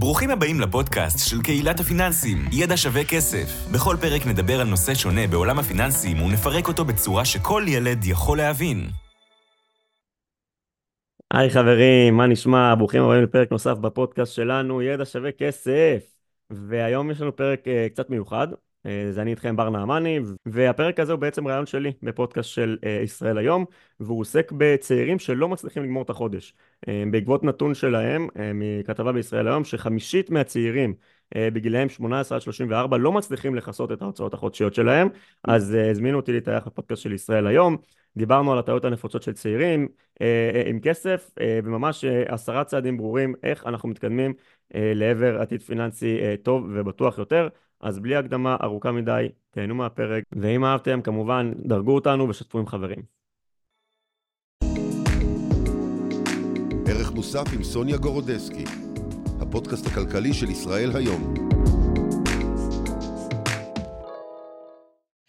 ברוכים הבאים לפודקאסט של קהילת הפיננסים, ידע שווה כסף. בכל פרק נדבר על נושא שונה בעולם הפיננסים ונפרק אותו בצורה שכל ילד יכול להבין. היי חברים, מה נשמע? ברוכים הבאים לפרק נוסף בפודקאסט שלנו, ידע שווה כסף. והיום יש לנו פרק uh, קצת מיוחד, uh, זה אני איתכם בר נעמני, והפרק הזה הוא בעצם רעיון שלי בפודקאסט של uh, ישראל היום, והוא עוסק בצעירים שלא מצליחים לגמור את החודש. Uh, בעקבות נתון שלהם, מכתבה בישראל היום, שחמישית מהצעירים בגילאים 18 עד 34 לא מצליחים לכסות את ההוצאות החודשיות שלהם, אז הזמינו אותי להתארח בפודקאסט של ישראל היום. דיברנו על הטעויות הנפוצות של צעירים אה, אה, עם כסף, אה, וממש אה, עשרה צעדים ברורים איך אנחנו מתקדמים אה, לעבר עתיד פיננסי אה, טוב ובטוח יותר. אז בלי הקדמה ארוכה מדי, תהנו מהפרק, ואם אהבתם, כמובן, דרגו אותנו ושתפו עם חברים. ערך מוסף עם סוניה גורודסקי, הפודקאסט הכלכלי של ישראל היום.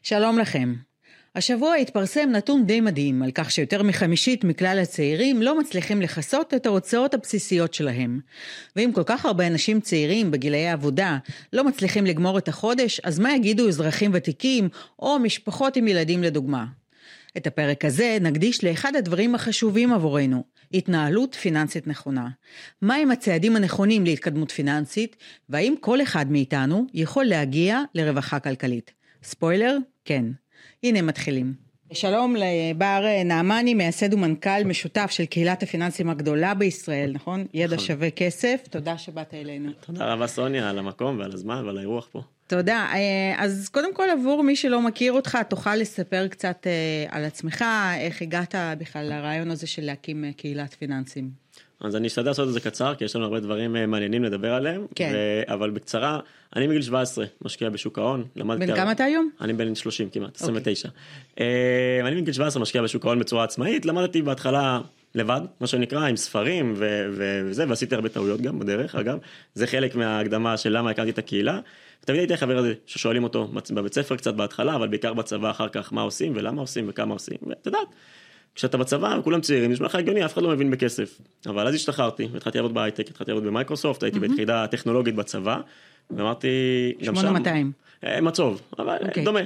שלום לכם. השבוע התפרסם נתון די מדהים על כך שיותר מחמישית מכלל הצעירים לא מצליחים לכסות את ההוצאות הבסיסיות שלהם. ואם כל כך הרבה אנשים צעירים בגילאי העבודה לא מצליחים לגמור את החודש, אז מה יגידו אזרחים ותיקים או משפחות עם ילדים לדוגמה? את הפרק הזה נקדיש לאחד הדברים החשובים עבורנו, התנהלות פיננסית נכונה. מהם הצעדים הנכונים להתקדמות פיננסית, והאם כל אחד מאיתנו יכול להגיע לרווחה כלכלית? ספוילר, כן. הנה מתחילים. שלום לבר נעמני, מייסד ומנכ"ל משותף של קהילת הפיננסים הגדולה בישראל, נכון? ידע נכון. שווה כסף, תודה שבאת אלינו. תודה רבה סוניה על המקום ועל הזמן ועל האירוח פה. תודה. אה, אז קודם כל עבור מי שלא מכיר אותך, תוכל לספר קצת אה, על עצמך, איך הגעת בכלל לרעיון הזה של להקים אה, קהילת פיננסים. אז אני אשתדל לעשות את זה קצר, כי יש לנו הרבה דברים אה, מעניינים לדבר עליהם. כן. ו... אבל בקצרה, אני מגיל 17 משקיע בשוק ההון. למדתי בן כמה אתה היום? אני בן 30 כמעט, אוקיי. 29. אה, אני מגיל 17 משקיע בשוק ההון בצורה עצמאית, למדתי בהתחלה לבד, מה שנקרא, עם ספרים ו- ו- וזה, ועשיתי הרבה טעויות גם בדרך, אגב. זה חלק מההקדמה של למה הקמתי את הקהילה. תמיד הייתי החבר הזה ששואלים אותו בבית ספר קצת בהתחלה, אבל בעיקר בצבא אחר כך, מה עושים ולמה עושים וכמה עושים, ואת יודעת. כשאתה בצבא וכולם צעירים, נשמע לך הגיוני, אף אחד לא מבין בכסף. אבל אז השתחררתי, התחלתי לעבוד בהייטק, התחלתי לעבוד במייקרוסופט, הייתי ביחידה טכנולוגית בצבא, ואמרתי, גם שם... 8200. אה, מצוב, אבל okay. אוקיי. דומה.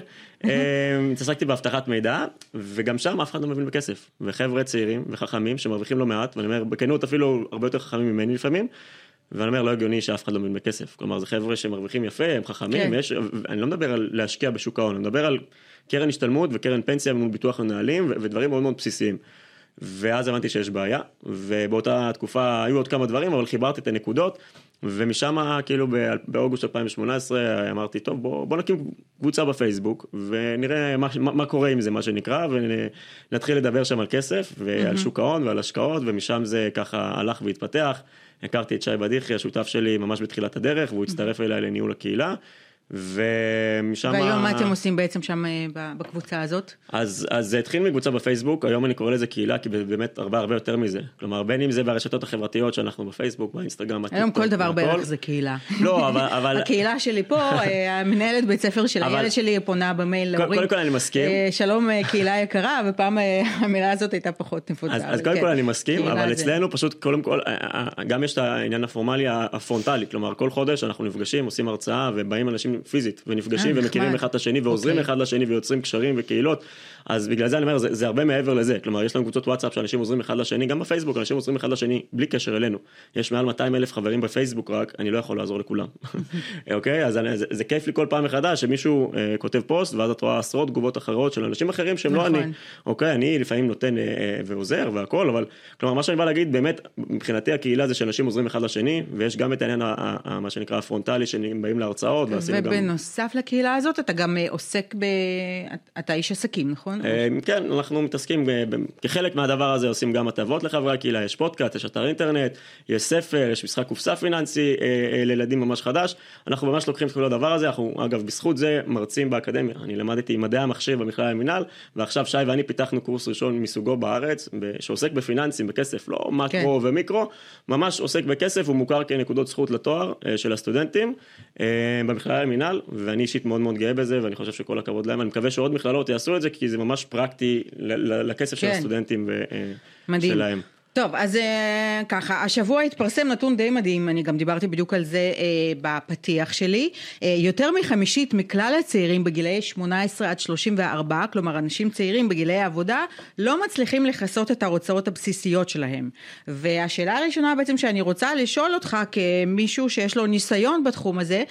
אה, התעסקתי באבטחת מידע, וגם שם אף אחד לא מבין בכסף. וחבר'ה צעירים וחכמים שמרוויחים לא מעט, ואני אומר, בכנות אפילו הרבה יותר חכמים ממני לפעמים, ואני אומר, לא הגיוני שאף אחד לא מבין בכסף. כלומר, זה חבר'ה שמרוויחים יפה, הם חכמים, כן. ויש, אני לא מדבר על להשקיע בשוק ההון, אני מדבר על קרן השתלמות וקרן פנסיה מול ביטוח מנהלים, ו- ודברים מאוד מאוד בסיסיים. ואז הבנתי שיש בעיה, ובאותה תקופה היו עוד כמה דברים, אבל חיברתי את הנקודות, ומשם כאילו באוגוסט 2018 אמרתי, טוב בוא, בוא נקים קבוצה בפייסבוק, ונראה מה, מה, מה קורה עם זה, מה שנקרא, ונתחיל לדבר שם על כסף, ועל שוק ההון ועל השקעות, ומשם זה ככה הלך והתפתח. הכרתי את שי בדיחי, השותף שלי, ממש בתחילת הדרך, והוא הצטרף אליי לניהול הקהילה. ומשם... והיום מה אתם עושים בעצם שם אה, בקבוצה הזאת? אז, אז זה התחיל מקבוצה בפייסבוק, היום אני קורא לזה קהילה, כי באמת הרבה הרבה יותר מזה. כלומר, בין אם זה ברשתות החברתיות שאנחנו בפייסבוק, באינסטגרם, היום כל דבר. בערך זה קהילה. לא, אבל... אבל... הקהילה שלי פה, אה, המנהלת בית ספר של אבל- הילד שלי פונה במייל להורים. קודם כל אני מסכים. אה, שלום קהילה יקרה, ופעם המילה הזאת הייתה פחות נפוצה. אז, אז קודם כן, כל אני מסכים, אבל זה- אצלנו פשוט קודם כל, גם יש את העניין הפורמלי הפרונטלי, כלומר כל חודש אנחנו נפגשים, עושים הרצאה ובאים אנשים פיזית ונפגשים אה, ומכירים. אחד את השני ועוזרים אוקיי. אחד לשני ויוצרים קשרים וקהילות, אז בגלל זה אני אומר, זה, זה הרבה מעבר לזה, כלומר יש לנו קבוצות וואטסאפ שאנשים עוזרים אחד לשני, גם בפייסבוק אנשים עוזרים אחד לשני בלי קשר אלינו, יש מעל 200 אלף חברים בפייסבוק רק, אני לא יכול לעזור לכולם, אוקיי? אז אני, זה, זה כיף לי כל פעם מחדש שמישהו אה, כותב פוסט ואז את רואה עשרות תגובות אחרות של אנשים אחרים שהם לא נכון. אני. אוקיי, אני לפעמים נותן אה, אה, ועוזר והכל, אבל כלומר מה שאני בא להגיד באמת, מבחינתי הקהילה זה שאנשים עוזרים אחד לשני, ויש גם את העניין ה- ה- ה- מה שנקרא הפרונטלי, שהם באים להרצאות, ועשינו גם... ובנוסף לקהילה הזאת אתה גם אה, עוסק ב... אתה איש עסקים, נכון? אה, כן, אנחנו מתעסקים, כחלק מהדבר הזה עושים גם הטבות לחברי הקהילה, יש פודקאסט, יש אתר אינטרנט, יש ספר, יש משחק קופסה פיננסי אה, לילדים ממש חדש, אנחנו ממש לוקחים את כל הדבר הזה, אנחנו אגב בזכות זה מרצים באקדמיה, אני למדתי מדעי המחשב במכללה למינהל, ועכשיו שי ואני פיתחנו קורס ראשון מסוגו בארץ, שעוסק בפיננסים, בכסף, לא מקרו כן. ומיקרו, ממש עוסק בכסף, הוא מוכר כנקודות זכות לתואר של הסטודנטים אה, במכללה למינהל, ואני אישית מאוד מאוד גאה בזה, ואני חושב שכל הכבוד להם, אני מקווה שעוד מכללות יעשו את זה, כי זה ממש פרקטי לכסף של כן. הסטודנטים ו- אה, מדהים. שלהם. טוב, אז אה, ככה, השבוע התפרסם נתון די מדהים, אני גם דיברתי בדיוק על זה אה, בפתיח שלי. אה, יותר מחמישית מכלל הצעירים בגילאי 18 עד 34, כלומר אנשים צעירים בגילאי העבודה, לא מצליחים לכסות את ההוצאות הבסיסיות שלהם. והשאלה הראשונה בעצם שאני רוצה לשאול אותך כמישהו שיש לו ניסיון בתחום הזה,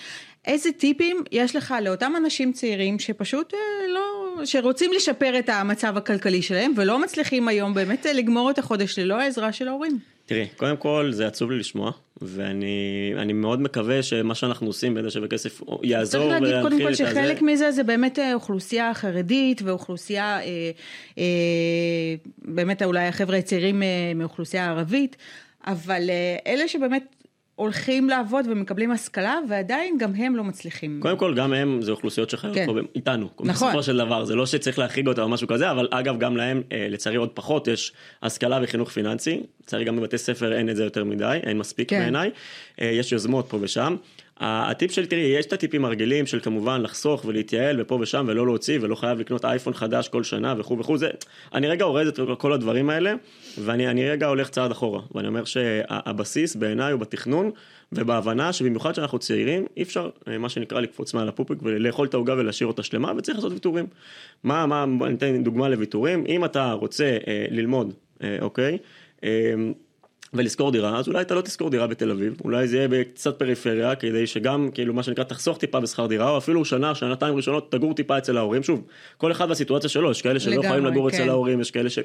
איזה טיפים יש לך לאותם אנשים צעירים שפשוט אה, לא, שרוצים לשפר את המצב הכלכלי שלהם ולא מצליחים היום באמת אה, לגמור את החודש ללא העזרה של ההורים? תראי, קודם כל זה עצוב לי לשמוע, ואני מאוד מקווה שמה שאנחנו עושים בין השווה כסף יעזור. צריך להגיד קודם כל שחלק הזה. מזה זה באמת אה, אוכלוסייה חרדית ואוכלוסייה, אה, אה, באמת אולי החבר'ה הצעירים אה, מאוכלוסייה ערבית, אבל אלה שבאמת הולכים לעבוד ומקבלים השכלה ועדיין גם הם לא מצליחים. קודם כל גם הם זה אוכלוסיות שחיות כן. פה איתנו. נכון. בסופו של דבר זה לא שצריך להחריג אותם או משהו כזה אבל אגב גם להם אה, לצערי עוד פחות יש השכלה וחינוך פיננסי. לצערי גם בבתי ספר אין את זה יותר מדי אין מספיק כן. בעיניי. אה, יש יוזמות פה ושם. הטיפ שלי, תראי, יש את הטיפים הרגילים של כמובן לחסוך ולהתייעל ופה ושם ולא להוציא ולא חייב לקנות אייפון חדש כל שנה וכו' וכו', זה, אני רגע אורז את כל הדברים האלה ואני רגע הולך צעד אחורה ואני אומר שהבסיס בעיניי הוא בתכנון ובהבנה שבמיוחד שאנחנו צעירים אי אפשר אה, מה שנקרא לקפוץ מעל הפופיק ולאכול את העוגה ולהשאיר אותה שלמה וצריך לעשות ויתורים. מה, מה, אני אתן דוגמה לוויתורים, אם אתה רוצה אה, ללמוד, אה, אוקיי? אה, ולשכור דירה, אז אולי אתה לא תשכור דירה בתל אביב, אולי זה יהיה בקצת פריפריה, כדי שגם, כאילו, מה שנקרא, תחסוך טיפה בשכר דירה, או אפילו שנה, שנתיים ראשונות, תגור טיפה אצל ההורים. שוב, כל אחד והסיטואציה שלו, יש כאלה שלא יכולים לגור כן. אצל ההורים, יש כאלה ש...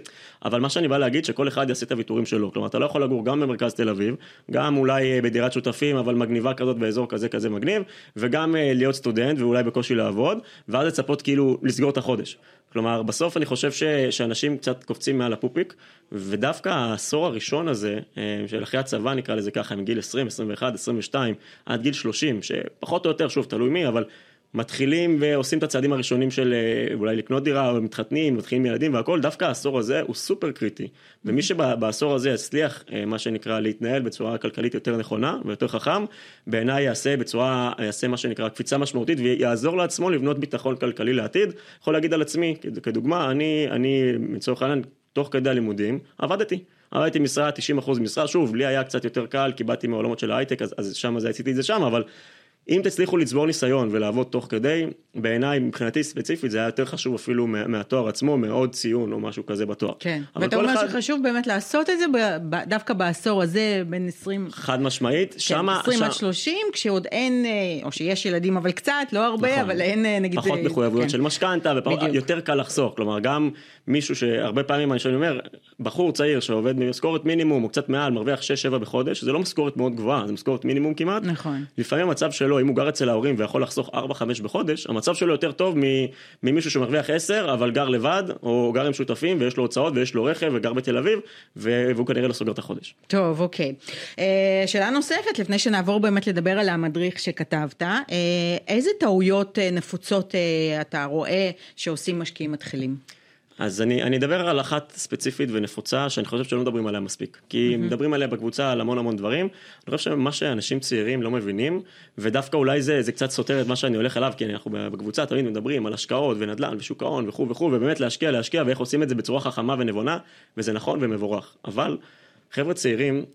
אבל מה שאני בא להגיד, שכל אחד יעשה את הוויתורים שלו. כלומר, אתה לא יכול לגור גם במרכז תל אביב, גם אולי אה, בדירת שותפים, אבל מגניבה כזאת באזור כזה כזה מגניב, וגם אה, להיות סטודנט ואולי בקושי לעבוד, ואז לצפות כאילו לסגור את החודש. כלומר, בסוף אני חושב ש, שאנשים קצת קופצים מעל הפופיק, ודווקא העשור הראשון הזה, אה, של אחרי הצבא נקרא לזה ככה, מגיל 20, 21, 22, עד גיל 30, שפחות או יותר, שוב, תלוי מי, אבל מתחילים ועושים את הצעדים הראשונים של אה, אולי לקנות דירה, או מתחתנים, מתחילים ילדים והכל, דווקא העשור הזה הוא סופר קריטי. ומי שבעשור הזה יצליח, אה, מה שנקרא, להתנהל בצורה כלכלית יותר נכונה ויותר חכם, בעיניי יעשה בצורה, יעשה מה שנקרא קפיצה משמעותית ויעזור לעצמו לבנות ביטחון כלכלי לעתיד. יכול להגיד על עצמי, כדוגמה, אני, אני לצורך העניין, תוך כדי הלימודים, עבדתי. עבדתי משרה, 90% משרה, שוב, לי היה קצת יותר קל, כי באתי מעולמות של ההייטק, אז, אז שם זה עשיתי את זה שם, אבל אם תצליחו לצבור ניסיון ולעבוד תוך כדי, בעיניי מבחינתי ספציפית זה היה יותר חשוב אפילו מהתואר עצמו, מעוד ציון או משהו כזה בתואר. כן, ואתה אומר אחד... שחשוב באמת לעשות את זה דווקא בעשור הזה בין 20... חד משמעית, כן, שמה... 20 עד 30, כשעוד אין, אה, או שיש ילדים אבל קצת, לא הרבה, נכון. אבל אין אה, נגיד... פחות מחויבויות כן. של משכנתה, ויותר קל לחסוך, כלומר גם מישהו שהרבה פעמים אני אומר, בחור צעיר שעובד במשכורת מינימום או קצת מעל, מרוויח 6-7 בחודש, זה לא משכורת מאוד גבוהה, זה משכורת מינימום כמעט. נכון. לפעמים המצב שלו, אם הוא גר אצל ההורים ויכול לחסוך 4-5 בחודש, המצב שלו יותר טוב ממישהו שמרוויח 10 אבל גר לבד, או גר עם שותפים ויש לו הוצאות ויש לו רכב וגר בתל אביב, והוא כנראה לא סוגר את החודש. טוב, אוקיי. אה, שאלה נוספת, לפני שנעבור באמת לדבר על המדריך שכתבת, אה, איזה טעויות אה, נפוצות אתה רואה שעושים משקיעים מתחילים? אז אני, אני אדבר על אחת ספציפית ונפוצה שאני חושב שלא מדברים עליה מספיק. כי mm-hmm. מדברים עליה בקבוצה על המון המון דברים. אני חושב שמה שאנשים צעירים לא מבינים, ודווקא אולי זה, זה קצת סותר את מה שאני הולך אליו, כי אנחנו בקבוצה תמיד מדברים על השקעות ונדל"ן ושוק ההון וכו' וכו', ובאמת להשקיע, להשקיע ואיך עושים את זה בצורה חכמה ונבונה, וזה נכון ומבורך. אבל חבר'ה צעירים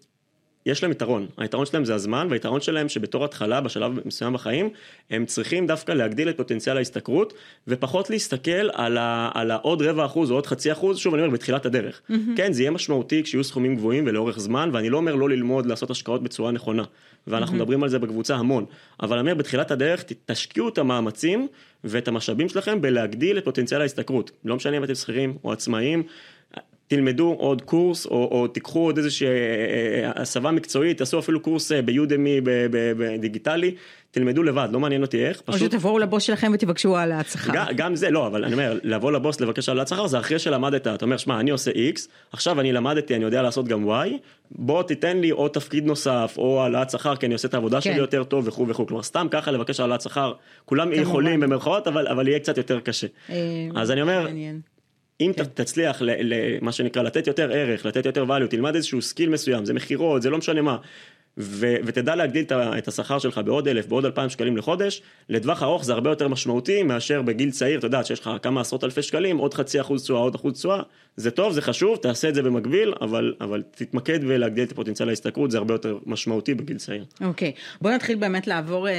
יש להם יתרון, היתרון שלהם זה הזמן, והיתרון שלהם שבתור התחלה, בשלב מסוים בחיים, הם צריכים דווקא להגדיל את פוטנציאל ההשתכרות, ופחות להסתכל על, ה, על העוד רבע אחוז או עוד חצי אחוז, שוב אני אומר, בתחילת הדרך. Mm-hmm. כן, זה יהיה משמעותי כשיהיו סכומים גבוהים ולאורך זמן, ואני לא אומר לא ללמוד לעשות השקעות בצורה נכונה, ואנחנו mm-hmm. מדברים על זה בקבוצה המון, אבל אני אומר, בתחילת הדרך תשקיעו את המאמצים ואת המשאבים שלכם בלהגדיל את פוטנציאל ההשתכרות. לא משנה אם אתם שכירים או עצמאים, תלמדו עוד קורס, או, או תיקחו עוד איזושהי אה, אה, הסבה מקצועית, תעשו אפילו קורס אה, ביודמי בדיגיטלי, תלמדו לבד, לא מעניין אותי איך. או פשוט... שתבואו לבוס שלכם ותבקשו העלאת שכר. גם, גם זה, לא, אבל אני אומר, לבוא לבוס לבקש העלאת שכר זה אחרי שלמדת, אתה אומר, שמע, אני עושה X, עכשיו אני למדתי, אני יודע לעשות גם Y, בוא תיתן לי עוד תפקיד נוסף, או העלאת שכר, כי אני עושה את העבודה כן. שלי יותר טוב וכו' וכו'. כלומר, סתם ככה לבקש העלאת שכר, כולם יכולים במרכאות, אבל, אבל יהיה קצת יותר קשה. אז אני אומר, אם כן. תצליח למה שנקרא לתת יותר ערך, לתת יותר value, תלמד איזשהו skill מסוים, זה מכירות, זה לא משנה מה. ו- ותדע להגדיל את השכר שלך בעוד אלף, בעוד אלפיים שקלים לחודש, לטווח ארוך זה הרבה יותר משמעותי מאשר בגיל צעיר, אתה יודע, שיש לך כמה עשרות אלפי שקלים, עוד חצי אחוז תשואה, עוד אחוז תשואה, זה טוב, זה חשוב, תעשה את זה במקביל, אבל, אבל תתמקד ולהגדיל את פוטנציאל ההשתכרות, זה הרבה יותר משמעותי בגיל צעיר. אוקיי, בוא נתחיל באמת לעבור, אה,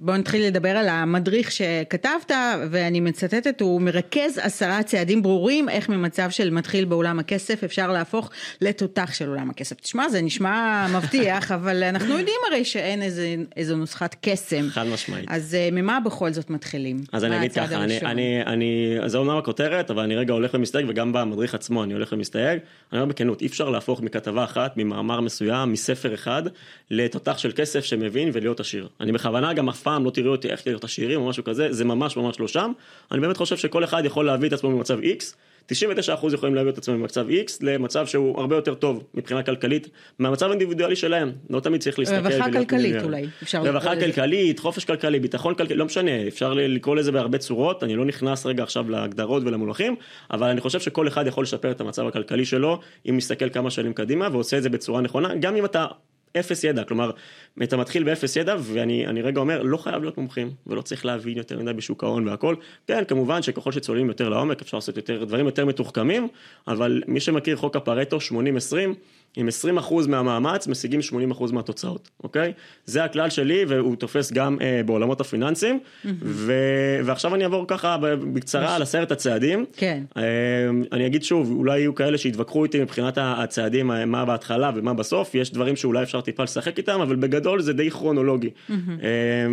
בוא נתחיל לדבר על המדריך שכתבת, ואני מצטטת, הוא מרכז עשרה צעדים ברורים, איך ממצב של מתחיל בעולם הכסף אפשר להפוך לתותח של עולם הכסף. תשמע, זה נשמע מבטיח, אבל אנחנו יודעים הרי שאין איזה, איזו נוסחת קסם. חד משמעית. אז אה, ממה בכל זאת מתחילים? אז אני אגיד ככה, אני? אני, אני, זה אומנם הכותרת, אבל אני רגע הולך ומסתייג, וגם במדריך עצמו אני הולך ומסתייג. אני אומר בכנות, אי אפשר להפוך מכתבה אחת, ממאמר מסוים, מספר אחד, לתותח של כסף שמבין ולהיות עשיר. אני בכוונה גם אף פעם לא תראי אותי איך להיות עשירים או משהו כזה, זה ממש ממש לא שם. אני באמת חושב שכל אחד יכול להביא את עצמו ממצב X. 99% יכולים להביא את עצמם ממצב X למצב שהוא הרבה יותר טוב מבחינה כלכלית מהמצב האינדיבידואלי שלהם, לא תמיד צריך להסתכל. רווחה כלכלית. אולי, רווחה. כלכלית, חופש כלכלי, ביטחון כלכלי, לא משנה, אפשר לקרוא לזה בהרבה צורות, אני לא נכנס רגע עכשיו להגדרות ולמונחים, אבל אני חושב שכל אחד יכול לשפר את המצב הכלכלי שלו, אם מסתכל כמה שנים קדימה ועושה את זה בצורה נכונה, גם אם אתה אפס ידע, כלומר, אתה מתחיל באפס ידע, ואני אני רגע אומר, לא חייב להיות מומחים, ולא צריך להבין יותר מדי בשוק ההון והכל. כן, כמובן שככל שצוללים יותר לעומק, אפשר לעשות יותר, דברים יותר מתוחכמים, אבל מי שמכיר חוק הפרטו 80-20, עם 20% מהמאמץ משיגים 80% מהתוצאות, אוקיי? זה הכלל שלי והוא תופס גם אה, בעולמות הפיננסים, ו... ועכשיו אני אעבור ככה בקצרה על עשרת הצעדים. כן. אה, אני אגיד שוב, אולי יהיו כאלה שיתווכחו איתי מבחינת הצעדים, מה בהתחלה ומה בסוף, יש דברים שאולי אפשר טיפה לשחק איתם, אבל בגדול זה די כרונולוגי. אה,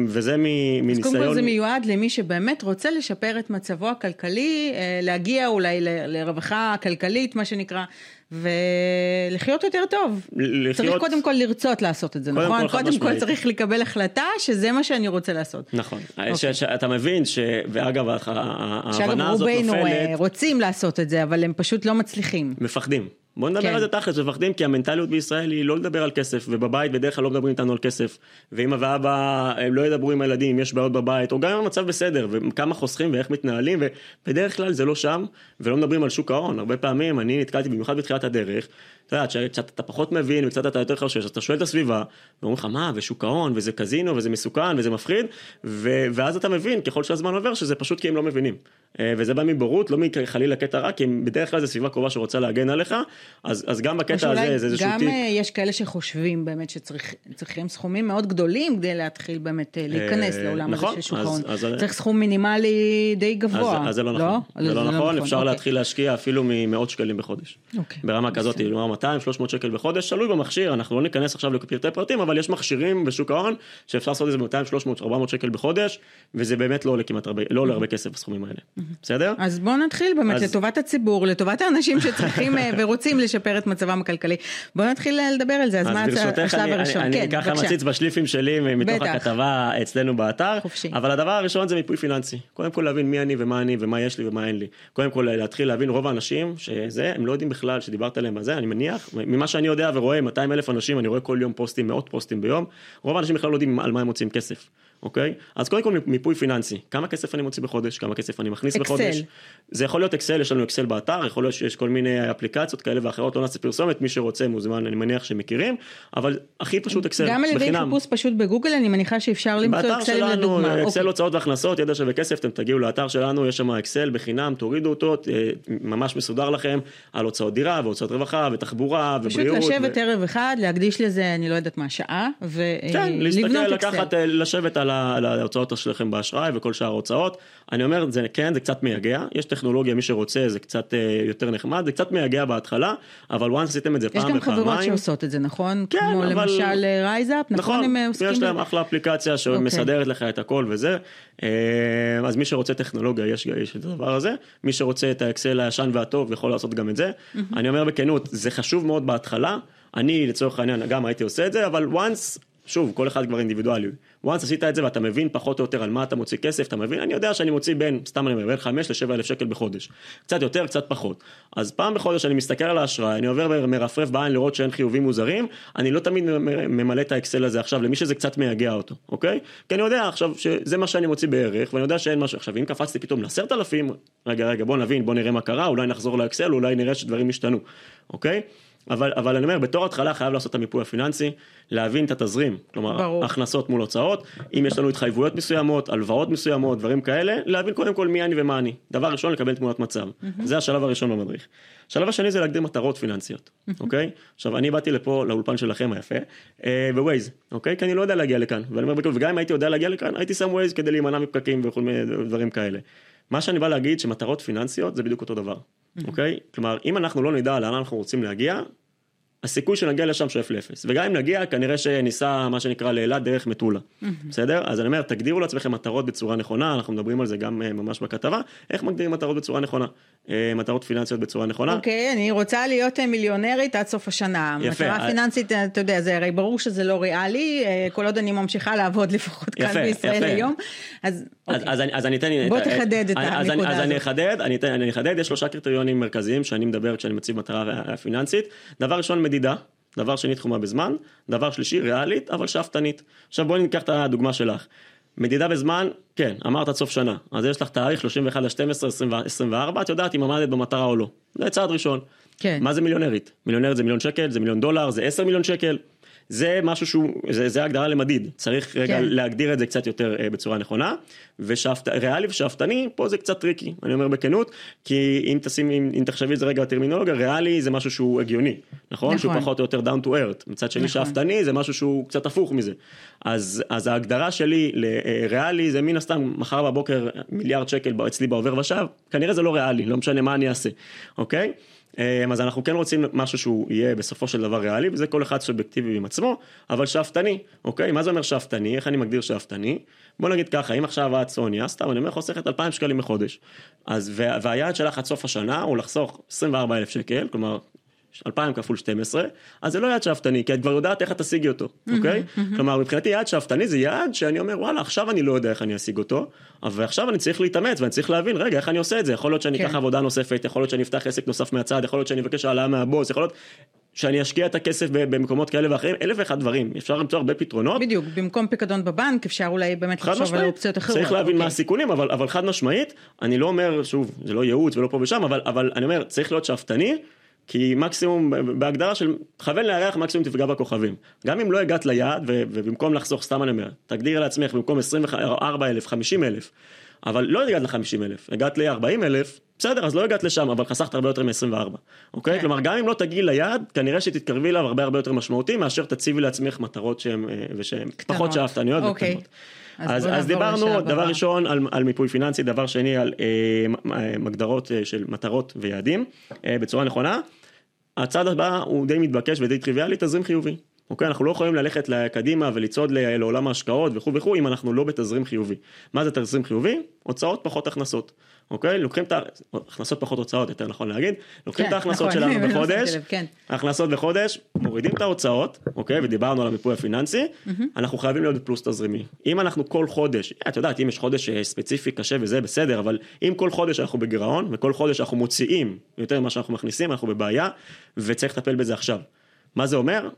וזה מ- אז מניסיון... קודם כל זה מיועד למי שבאמת רוצה לשפר את מצבו הכלכלי, אה, להגיע אולי ל- לרווחה כלכלית, מה שנקרא, ולחיות יותר טוב. לחיות- צריך קודם כל לרצות לעשות את זה, קודם נכון? כל, קודם כל משמעית. צריך לקבל החלטה שזה מה שאני רוצה לעשות. נכון, אוקיי. ש- שאתה מבין ש... ואגב, ההבנה שאגב, הזאת רובנו אה, נופלת, רוצים לעשות את זה, אבל הם פשוט לא מצליחים. מפחדים. בוא נדבר כן. על זה תכלס, מפחדים כי המנטליות בישראל היא לא לדבר על כסף, ובבית בדרך כלל לא מדברים איתנו על כסף, ואמא ואבא הם לא ידברו עם הילדים אם יש בעיות בבית, או גם אם המצב בסדר, וכמה חוסכים ואיך מתנהלים, ובדרך כלל זה לא שם, ולא מדברים על שוק ההון, הרבה פעמים אני נתקלתי במיוחד בתחילת הדרך, אתה יודע, כשאתה פחות מבין וקצת אתה יותר חושש, אז אתה שואל את הסביבה, ואומרים לך מה, ושוק ההון, וזה קזינו, וזה מסוכן, וזה מפחיד, ו- ואז אתה מבין ככל שהזמן עובר שזה פשוט כי הם לא מבינים. אה, וזה בא מבורות, לא מחלילה קטע רע, כי בדרך כלל זו סביבה קרובה שרוצה להגן עליך, אז, אז גם בקטע הזה זה איזשהו גם טיפ. אה, יש כאלה שחושבים באמת שצריכים סכומים מאוד גדולים כדי להתחיל באמת אה, להיכנס לעולם נכון, הזה של שוק ההון. צריך סכום מינימלי די גבוה. אז, אז זה לא נכון, זה לא נכון, אפשר אוקיי. להתחיל להשקיע אפילו ממאות שקלים בחודש. אוקיי, ברמה כזאת. כלומר 200-300 שקל בחודש, תלוי במכשיר, אנחנו לא ניכנס עכשיו לפרטי פרטים, אבל יש מכשירים בשוק ההון שאפשר לעשות את זה ב-200-300-400 שקל בחודש, וזה באמת לא עולה כמעט הרבה, לא עולה הרבה כסף בסכומים האלה, בסדר? אז בואו נתחיל באמת אז- לטובת הציבור, לטובת האנשים שצריכים אה, ורוצים לשפר את מצבם הכלכלי. בואו נתחיל אה, לדבר על זה, אז אז מה השלב אני, הראשון? אני, כן, אני ככה. מציץ בשליפים שלי מתוך בטח. הכתבה אצלנו באתר, חופשי. אבל הדבר הראשון זה מיפוי פיננסי, קודם כל להבין מי אני ומה אני ומה יש לי ומה אין לי, קודם כל להתחיל להבין רוב האנשים שזה הם לא יודעים בכלל שדיברת עליהם בזה, אני מניח, ממה שאני יודע ורואה 200 אלף אנשים, אני רואה כל יום פוסטים, מאות פוסטים ביום, רוב האנשים בכלל לא יודעים על מה הם מוצאים כסף. אוקיי? אז קודם כל מיפוי פיננסי, כמה כסף אני מוציא בחודש, כמה כסף אני מכניס אקסל. בחודש. זה יכול להיות אקסל, יש לנו אקסל באתר, יכול להיות שיש כל מיני אפליקציות כאלה ואחרות, לא נעשה פרסומת, מי שרוצה מוזמן, אני מניח שמכירים, אבל הכי פשוט אקסל, גם על ידי. חיפוש פשוט בגוגל, אני מניחה שאפשר למצוא באתר אקסל שלנו, לדוגמה. אקסל אוקיי. הוצאות והכנסות, ידע שווה כסף, אתם תגיעו לאתר שלנו, יש שם אקסל בחינם, תורידו אותו, אה, ממש מסודר לכם, על הוצאות דירה והוצאות רווחה ותחבורה פשוט ובריאות. לשבת ו- ערב אחד, להקדיש לזה, אני לא יודעת מה, שעה, כן, להסתכל, ולבנות לקחת, אקסל. אה, לשבת על על ההוצאות שלכם באשראי וכל שאר ההוצאות. אני אומר, זה כן, זה קצת מייגע, יש טכנולוגיה, מי שרוצה, זה קצת אה, יותר נחמד, זה קצת מייגע בהתחלה, אבל once עשיתם את זה יש פעם גם חברות ופעמיים. שעושות את זה, נכון? כן, כמו אבל- למשל רייזאפ, נכון? הם אה, יש להם? אחלה אפליקציה שמסדרת לך את הכל וזה. אה, אז מי שרוצה טכנולוגיה, יש, יש את הדבר הזה. מי שרוצה את האקסל הישן והטוב, יכול לעשות גם את זה. אני אומר בכנות, זה חשוב מאוד בהתחלה. אני לצורך העניין גם הייתי עושה את זה, אבל once, שוב, כל אחד כבר אינדיבידואלי. once עשית את זה ואתה מבין פחות או יותר על מה אתה מוציא כסף, אתה מבין, אני יודע שאני מוציא בין, סתם אני אומר, בין 5 ל-7 אלף שקל בחודש. קצת יותר, קצת פחות. אז פעם בחודש אני מסתכל על האשראי, אני עובר ומרפרף בעין לראות שאין חיובים מוזרים, אני לא תמיד ממלא את האקסל הזה עכשיו, למי שזה קצת מייגע אותו, אוקיי? כי אני יודע עכשיו שזה מה שאני מוציא בערך, ואני יודע שאין משהו. עכשיו, אם קפצתי פתאום לעשרת אלפים, רגע, רגע, בוא נבין, בוא נראה מה קרה, אולי נחזור לאקסל, אולי נראה שדברים השתנו, אוקיי? אבל, אבל אני אומר, בתור התחלה חייב לעשות את המיפוי הפיננסי, להבין את התזרים, כלומר, ברור. הכנסות מול הוצאות, אם יש לנו התחייבויות מסוימות, הלוואות מסוימות, דברים כאלה, להבין קודם כל מי אני ומה אני. דבר ראשון, לקבל תמונת מצב. זה השלב הראשון במדריך. השלב השני זה להגדיר מטרות פיננסיות, אוקיי? עכשיו, אני באתי לפה, לאולפן שלכם היפה, אה, בווייז, אוקיי? כי אני לא יודע להגיע לכאן, ואני אומר וגם אם הייתי יודע להגיע לכאן, הייתי שם ווייז כדי להימנע מפקקים וכל מיני דברים כאלה. מה שאני בא להגיד שמטרות פיננסיות זה בדיוק אותו דבר, אוקיי? כלומר, אם אנחנו לא נדע לאן אנחנו רוצים להגיע, הסיכוי שנגיע לשם שואף לאפס. וגם אם נגיע, כנראה שניסע מה שנקרא לאילת דרך מטולה. בסדר? אז אני אומר, תגדירו לעצמכם מטרות בצורה נכונה, אנחנו מדברים על זה גם אה, ממש בכתבה, איך מגדירים מטרות בצורה נכונה? אה, מטרות פיננסיות בצורה נכונה. אוקיי, אני רוצה להיות אה, מיליונרית עד סוף השנה. יפה. מטרה אה, פיננסית, אתה יודע, זה הרי ברור שזה לא ריאלי, כל עוד אני ממשיכה לעבוד לפחות כאן יפה, בישראל יפה. היום. אז אז, אוקיי. אז, אז אני אתן... בוא את- תחדד את אז- אז הנקודה אז אני הזאת. אחדד, אני, אתן, אני אחדד, יש שלושה קריטריונים מרכזיים שאני מדבר כשאני מציב מטרה פיננסית. דבר ראשון, מדידה. דבר שני, תחומה בזמן. דבר שלישי, ריאלית, אבל שאפתנית. עכשיו בואי ניקח את הדוגמה שלך. מדידה בזמן, כן, אמרת עד סוף שנה. אז יש לך תאריך 31 ל-12, 24, את יודעת אם עמדת במטרה או לא. זה צעד ראשון. כן. מה זה מיליונרית? מיליונרית זה מיליון שקל, זה מיליון דולר, זה 10 מיליון שקל. זה משהו שהוא, זה, זה הגדרה למדיד, צריך רגע כן. להגדיר את זה קצת יותר אה, בצורה נכונה, וריאלי ושאפתני, פה זה קצת tricky, אני אומר בכנות, כי אם תשים, אם, אם תחשבי את זה רגע בטרמינולוגיה, ריאלי זה משהו שהוא הגיוני, נכון? נכון. שהוא פחות או יותר down to earth, מצד שני נכון. שאפתני זה משהו שהוא קצת הפוך מזה. אז, אז ההגדרה שלי לריאלי זה מן הסתם, מחר בבוקר מיליארד שקל אצלי בעובר ושב, כנראה זה לא ריאלי, לא משנה מה אני אעשה, אוקיי? אמ, אז אנחנו כן רוצים משהו שהוא יהיה בסופו של דבר ריאלי, וזה כל אחד סובייקטיבי עם עצמו, אבל שאפתני, אוקיי? מה זה אומר שאפתני? איך אני מגדיר שאפתני? בוא נגיד ככה, אם עכשיו את סוניה, סתם אני אומר חוסכת 2,000 שקלים בחודש, אז וה- והיעד שלך עד סוף השנה הוא לחסוך 24,000 שקל, כלומר 2,000 כפול 12, אז זה לא יעד שאפתני, כי את כבר יודעת איך את תשיגי אותו, אוקיי? כלומר, מבחינתי יעד שאפתני זה יעד שאני אומר, וואלה, עכשיו אני לא יודע איך אני אשיג אותו, אבל עכשיו אני צריך להתאמץ ואני צריך להבין, רגע, איך אני עושה את זה? יכול להיות שאני כן. אקח עבודה נוספת, יכול להיות שאני אפתח עסק נוסף מהצד, יכול להיות שאני אבקש העלאה מהבוס, יכול להיות שאני אשקיע את הכסף במקומות כאלה ואחרים, אלף ואחד דברים, אפשר למצוא הרבה פתרונות. בדיוק, במקום פיקדון בבנק אפשר אולי באמת לחשוב על משמעית, אופציות אחרות. צריך להבין מה אוקיי. הסיכונים, אבל, אבל חד משמעית, אני לא אומר, שוב, זה לא ייעוץ ולא פה ושם, אבל, אבל אני אומר, צריך להיות שאפתני, כי מקסימום, בהגדרה של תכוון לירח, מקסימום תפגע בכוכבים. גם אם לא הגעת ליעד, ובמקום לחסוך, סתם אני אומר, תגדירי לעצמך במקום 24,000, 50,000, אבל לא הגעת ל-50,000, הגעת ל-40,000, בסדר, אז לא הגעת לשם, אבל חסכת הרבה יותר מ-24, אוקיי? כן. כלומר, גם אם לא תגיעי ליעד, כנראה שתתקרבי אליו הרבה הרבה יותר משמעותי, מאשר תציבי לעצמך מטרות שהן, אה, ושהן פחות שאפתניות אוקיי. וקטנות. אז אז, אז נעבור דיברנו, דבר הבא. ראשון על, על מיפוי פיננסי, דבר שני על אה, אה, הגדרות אה, של מטרות ויעדים אה, בצורה נכונה. הצעד הבא הוא די מתבקש ודי טריוויאלי, תזרים חיובי. אוקיי, אנחנו לא יכולים ללכת קדימה ולצעוד לעולם ההשקעות וכו' וכו', אם אנחנו לא בתזרים חיובי. מה זה תזרים חיובי? הוצאות פחות הכנסות. אוקיי, לוקחים את ההכנסות פחות הוצאות, יותר נכון להגיד, לוקחים כן, את ההכנסות נכון, שלנו לא בחודש, כן. הכנסות בחודש, מורידים את ההוצאות, אוקיי, ודיברנו על המיפוי הפיננסי, אנחנו חייבים להיות בפלוס תזרימי. אם אנחנו כל חודש, את יודעת, אם יש חודש אה, ספציפי קשה וזה בסדר, אבל אם כל חודש אנחנו בגירעון, וכל חודש אנחנו מוציאים יותר ממה שאנחנו מכניסים, אנחנו בבעיה, וצריך לטפל בזה עכשיו. מה זה אומר?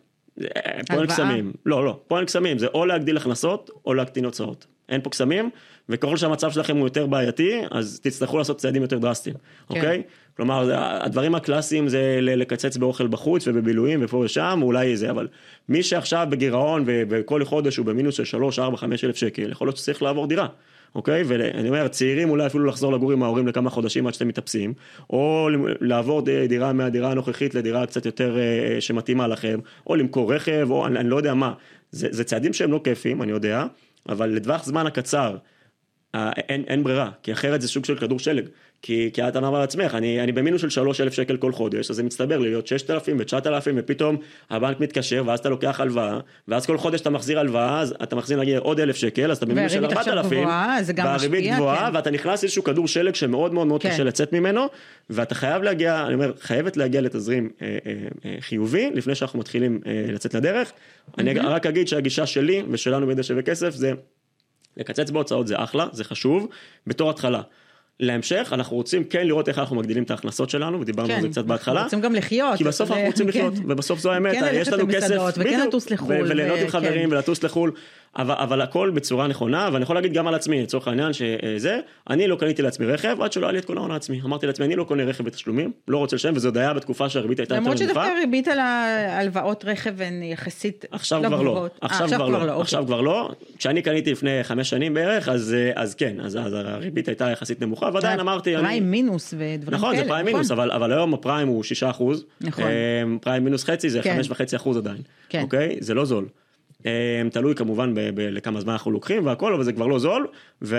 אה, פה אין? קסמים. לא, לא, פה אין קסמים, זה או להגדיל הכנסות, או להקטין הוצאות. אין פה קסמים, וככל שהמצב שלכם הוא יותר בעייתי, אז תצטרכו לעשות צעדים יותר דרסטיים, אוקיי? כלומר, הדברים הקלאסיים זה לקצץ באוכל בחוץ ובבילויים ופה ושם, אולי זה, אבל מי שעכשיו בגירעון וכל חודש הוא במינוס של 3, 4, 5 אלף שקל, יכול להיות שצריך לעבור דירה. אוקיי? ואני אומר, צעירים אולי אפילו לחזור לגור עם ההורים לכמה חודשים עד שאתם מתאפסים, או לעבור דירה מהדירה הנוכחית לדירה קצת יותר אה, שמתאימה לכם, או למכור רכב, או אני, אני לא יודע מה. זה, זה צעדים שהם לא כיפים, אני יודע, אבל לטווח זמן הקצר, אה, אין, אין ברירה, כי אחרת זה סוג של כדור שלג. כי, כי את אמרת לעצמך, אני, אני במינוס של 3,000 שקל כל חודש, אז זה מצטבר לי להיות 6,000 ו-9,000 ופתאום הבנק מתקשר ואז אתה לוקח הלוואה, ואז כל חודש אתה מחזיר הלוואה, אז אתה מחזיר נגיד עוד 1,000 שקל, אז אתה במינוס של והריבית עכשיו 4,000, גבוהה, זה גם והריבית גבוהה, כן. ואתה נכנס לאיזשהו כדור שלג שמאוד מאוד מאוד כן. קשה לצאת ממנו, ואתה חייב להגיע, אני אומר, חייבת להגיע לתזרים אה, אה, אה, חיובי, לפני שאנחנו מתחילים אה, לצאת לדרך. אני רק אגיד שהגישה שלי ושלנו בידי שווה כסף זה לקצץ בהוצאות זה אחלה, זה חשוב, בתור התחלה. להמשך, אנחנו רוצים כן לראות איך אנחנו מגדילים את ההכנסות שלנו, ודיברנו על זה קצת בהתחלה. רוצים גם לחיות. כי בסוף אנחנו רוצים לחיות, כן. ובסוף זו האמת, כן יש לנו כסף, וכן לטוס לחו"ל, ו- וליהנות עם. חברים ולטוס לחו"ל, אבל, אבל הכל בצורה נכונה, ואני יכול להגיד גם על עצמי, לצורך העניין שזה, אני לא קניתי לעצמי רכב עד שלא היה לי את כל ההון העצמי. אמרתי לעצמי, אני לא קונה רכב בתשלומים, לא רוצה לשלם, וזה עוד היה בתקופה שהריבית הייתה יותר למרות נמוכה. שדווקא הריבית על ההלוואות רכב הן יחסית עכשיו לא כבר לא. אה, עכשיו כבר לא, אוקיי. עכשיו כבר לא. כשאני קניתי לפני חמש שנים בערך, אז, אה, אז כן, אז, אז הריבית הייתה יחסית נמוכה, ועדיין אמרתי, אני... פריים מינוס ודברים כאלה. נכון, זה פריים מינוס, אבל, אבל היום הפריים הוא 6 אחוז. נכון. פריים מינוס חצי זה כן. 5.5 אחוז עדיין. כן. אוקיי? זה לא זול. אה, תלוי כמובן לכמה זמן אנחנו לוקחים והכל, אבל זה כבר לא זול. אז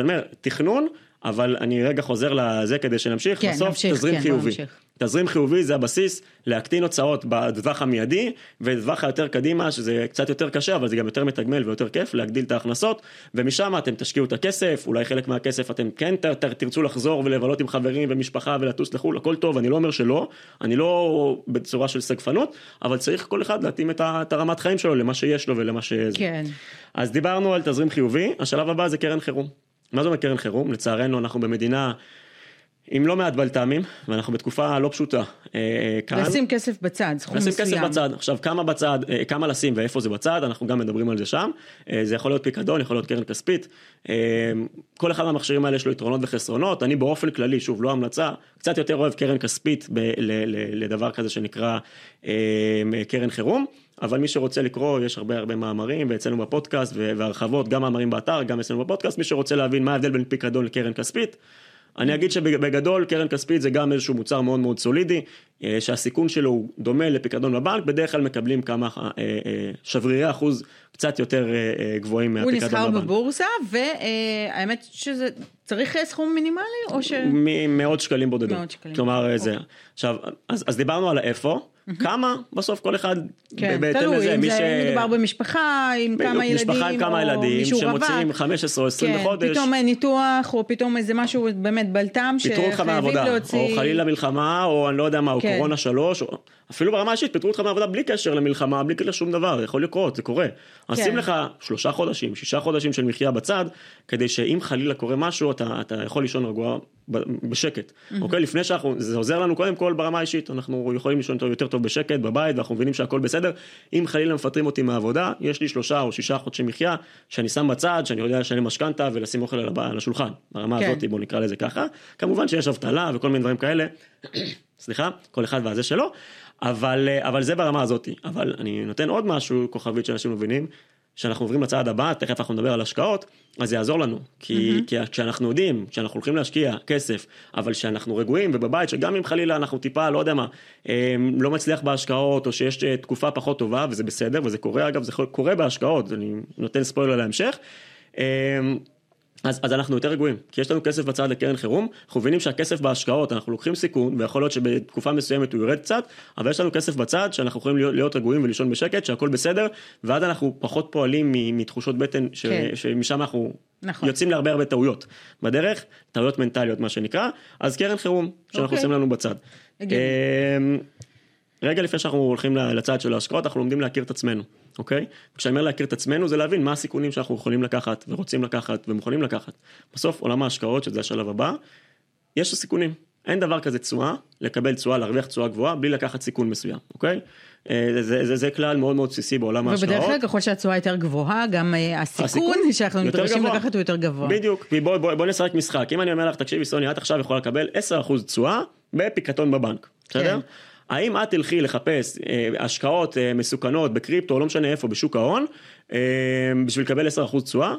אני אומר, תכנון, אבל אני רגע חוזר לזה כדי שנמשיך. כן, בסוף נמשיך, תזרים כן, חיובי. נמשיך. תזרים חיובי זה הבסיס להקטין הוצאות בטווח המיידי, ובטווח היותר קדימה, שזה קצת יותר קשה, אבל זה גם יותר מתגמל ויותר כיף, להגדיל את ההכנסות, ומשם אתם תשקיעו את הכסף, אולי חלק מהכסף אתם כן ת, ת, תרצו לחזור ולבלות עם חברים ומשפחה ולטוס לחו"ל, הכל טוב, אני לא אומר שלא, אני לא בצורה של סגפנות, אבל צריך כל אחד להתאים את, את הרמת חיים שלו למה שיש לו ולמה שזה. כן. אז דיברנו על תזרים חיובי, השלב הבא זה קרן חירום. מה זה אומר קרן חירום? לצערנו אנחנו במדינה עם לא מעט בלת"מים, ואנחנו בתקופה לא פשוטה. אה, כאן. לשים כסף בצד, סכום לשים מסוים. כסף בצד, עכשיו כמה בצד, אה, כמה לשים ואיפה זה בצד, אנחנו גם מדברים על זה שם, אה, זה יכול להיות פיקדון, יכול להיות קרן כספית, אה, כל אחד מהמכשירים האלה יש לו יתרונות וחסרונות, אני באופן כללי, שוב לא המלצה, קצת יותר אוהב קרן כספית ב- ל- ל- לדבר כזה שנקרא אה, קרן חירום, אבל מי שרוצה לקרוא, יש הרבה הרבה מאמרים, ואצלנו בפודקאסט, והרחבות, גם מאמרים באתר, גם אצלנו בפודקאסט, מי שרוצה להבין מה ההבדל בין פיקדון לקרן כספית, אני אגיד שבגדול קרן כספית זה גם איזשהו מוצר מאוד מאוד סולידי, אה, שהסיכון שלו הוא דומה לפיקדון בבנק, בדרך כלל מקבלים כמה אה, אה, שברירי אחוז קצת יותר אה, אה, גבוהים הוא מהפיקדון נסחר בבנק. בבורסה, והאמת שזה צריך סכום מינימלי, או ש... ממאות שקלים בודדים. מאות שקלים. כלומר אה, זה. אוקיי. עכשיו, אז, אז דיברנו על האיפה, כמה בסוף כל אחד כן, בהתאם תלוי, לזה, אם מי זה מדובר במשפחה עם כמה ילדים, משפחה עם כמה או ילדים. שמוציאים 15 או 20 כן, בחודש. פתאום ניתוח, או פתאום איזה משהו באמת בלטם, פיטרו אותך שחייבים מהעבודה, להוציא... או חלילה מלחמה, או אני לא יודע מה, או כן. קורונה שלוש, או אפילו ברמה האישית, פיטרו אותך מהעבודה בלי קשר למלחמה, בלי קשר לשום דבר, זה יכול לקרות, זה קורה. אז כן. שים לך שלושה חודשים, שישה חודשים של מחיה בצד, כדי שאם חלילה קורה משהו, אתה, אתה יכול לישון רגוע בשקט, אוקיי? לפני שאנחנו, זה עוזר לנו קודם כל ברמה האישית, אנחנו יכולים לישון יותר טוב בשקט בבית, ואנחנו מבינים שהכל בסדר. אם חלילה מפטרים אותי מהעבודה, יש לי שלושה או שישה חודשי מחיה, שאני שם בצד, שאני יודע לשלם משכנתה ולשים אוכל על השולחן, ברמה כן. הזאת, בוא נקרא לזה ככה. כמובן שיש אבטלה וכל מיני דברים כאלה, סליחה, כל אחד והזה שלו, אבל, אה, אבל זה ברמה הזאת. אבל אני נותן עוד משהו, כוכבית שאנשים מבינים, שאנחנו עוברים לצעד הבא, תכף אנחנו נדבר על השקעות, אז זה יעזור לנו. כי, mm-hmm. כי כשאנחנו יודעים, כשאנחנו הולכים להשקיע כסף, אבל שאנחנו רגועים ובבית, שגם אם חלילה אנחנו טיפה, לא יודע מה, אה, לא מצליח בהשקעות, או שיש אה, תקופה פחות טובה, וזה בסדר, וזה קורה אגב, זה קורה בהשקעות, אני נותן ספוילר להמשך. אז, אז אנחנו יותר רגועים, כי יש לנו כסף בצד לקרן חירום, אנחנו מבינים שהכסף בהשקעות, אנחנו לוקחים סיכון, ויכול להיות שבתקופה מסוימת הוא יורד קצת, אבל יש לנו כסף בצד שאנחנו יכולים להיות, להיות רגועים ולישון בשקט, שהכל בסדר, ואז אנחנו פחות פועלים מתחושות בטן, ש, כן. שמשם אנחנו נכון. יוצאים להרבה הרבה טעויות בדרך, טעויות מנטליות מה שנקרא, אז קרן חירום, שאנחנו אוקיי. עושים לנו בצד. רגע לפני שאנחנו הולכים לצד של ההשקעות, אנחנו לומדים להכיר את עצמנו, אוקיי? כשאני אומר להכיר את עצמנו זה להבין מה הסיכונים שאנחנו יכולים לקחת ורוצים לקחת ומוכנים לקחת. בסוף עולם ההשקעות, שזה השלב הבא, יש סיכונים. אין דבר כזה תשואה, לקבל תשואה, להרוויח תשואה גבוהה, בלי לקחת סיכון מסוים, אוקיי? אה, זה, זה, זה, זה כלל מאוד מאוד בסיסי בעולם ההשקעות. ובדרך כלל ככל שהתשואה יותר גבוהה, גם אה, הסיכון הסיכון שאנחנו נדרשים. לקחת הוא יותר גבוה. בדיוק, כי בואי בוא, בוא נשחק משחק, אם אני אומר לך, תקשיבי סוני, את עכשיו יכולה לקבל 10% תשואה בפיקדון בבנק, בסדר? כן. האם את תלכי לחפש אה, השקעות אה, מסוכנות בקריפטו, לא משנה איפה, בשוק ההון, אה, בשביל לקבל 10% תשואה?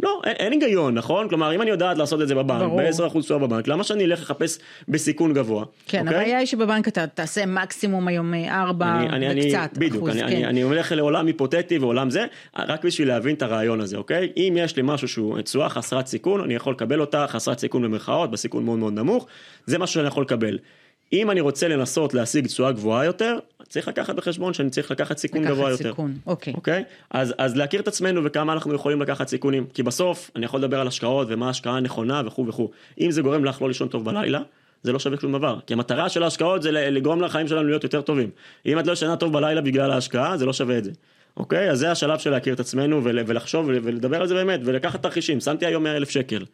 לא, אין, אין היגיון, נכון? כלומר, אם אני יודעת לעשות את זה בבנק, ברור. ב-10% תשואה בבנק, למה שאני אלך לחפש בסיכון גבוה? כן, אוקיי? הבעיה היא שבבנק אתה תעשה מקסימום היום אה, ארבע אני, אני, וקצת אני, בדיוק, אחוז, אני, כן. אני, אני הולך לעולם היפותטי ועולם זה, רק בשביל להבין את הרעיון הזה, אוקיי? אם יש לי משהו שהוא תשואה חסרת סיכון, אני יכול לקבל אותה, חסרת סיכון במרכאות, בסיכון מאוד מאוד נמוך, זה משהו שאני יכול לקבל. אם אני רוצה לנסות להשיג תשואה גבוהה יותר, צריך לקחת בחשבון שאני צריך לקחת סיכון לקחת גבוה יותר. סיכון, אוקיי. אוקיי? אז, אז להכיר את עצמנו וכמה אנחנו יכולים לקחת סיכונים. כי בסוף אני יכול לדבר על השקעות ומה ההשקעה הנכונה וכו' וכו'. אם זה גורם לך לא לישון טוב בלילה, זה לא שווה שום דבר. כי המטרה של ההשקעות זה לגרום לחיים שלנו להיות יותר טובים. אם את לא ישנה טוב בלילה בגלל ההשקעה, זה לא שווה את זה. אוקיי? אז זה השלב של להכיר את עצמנו ול, ולחשוב ול- ולדבר על זה באמת, ולקחת תרחישים. שמתי היום 100 אלף שקל.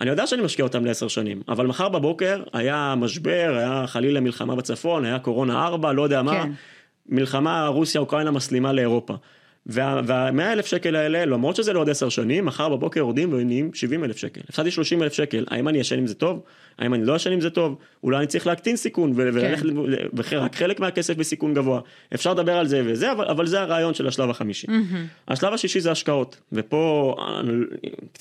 אני יודע שאני משקיע אותם לעשר שנים, אבל מחר בבוקר היה משבר, היה חלילה מלחמה בצפון, היה קורונה 4, לא יודע מה. כן. מלחמה רוסיה אוקראינה מסלימה לאירופה. וה- והמאה אלף שקל האלה, למרות שזה לעוד עשר שנים, מחר בבוקר יורדים ונהיים 70 אלף שקל. הפסדתי 30 אלף שקל, האם אני ישן עם זה טוב? האם אני לא ישן עם זה טוב? אולי אני צריך להקטין סיכון ו- וללכת, ורק חלק מהכסף בסיכון גבוה. אפשר לדבר על זה וזה, אבל, אבל זה הרעיון של השלב החמישי. השלב השישי זה השקעות, ופה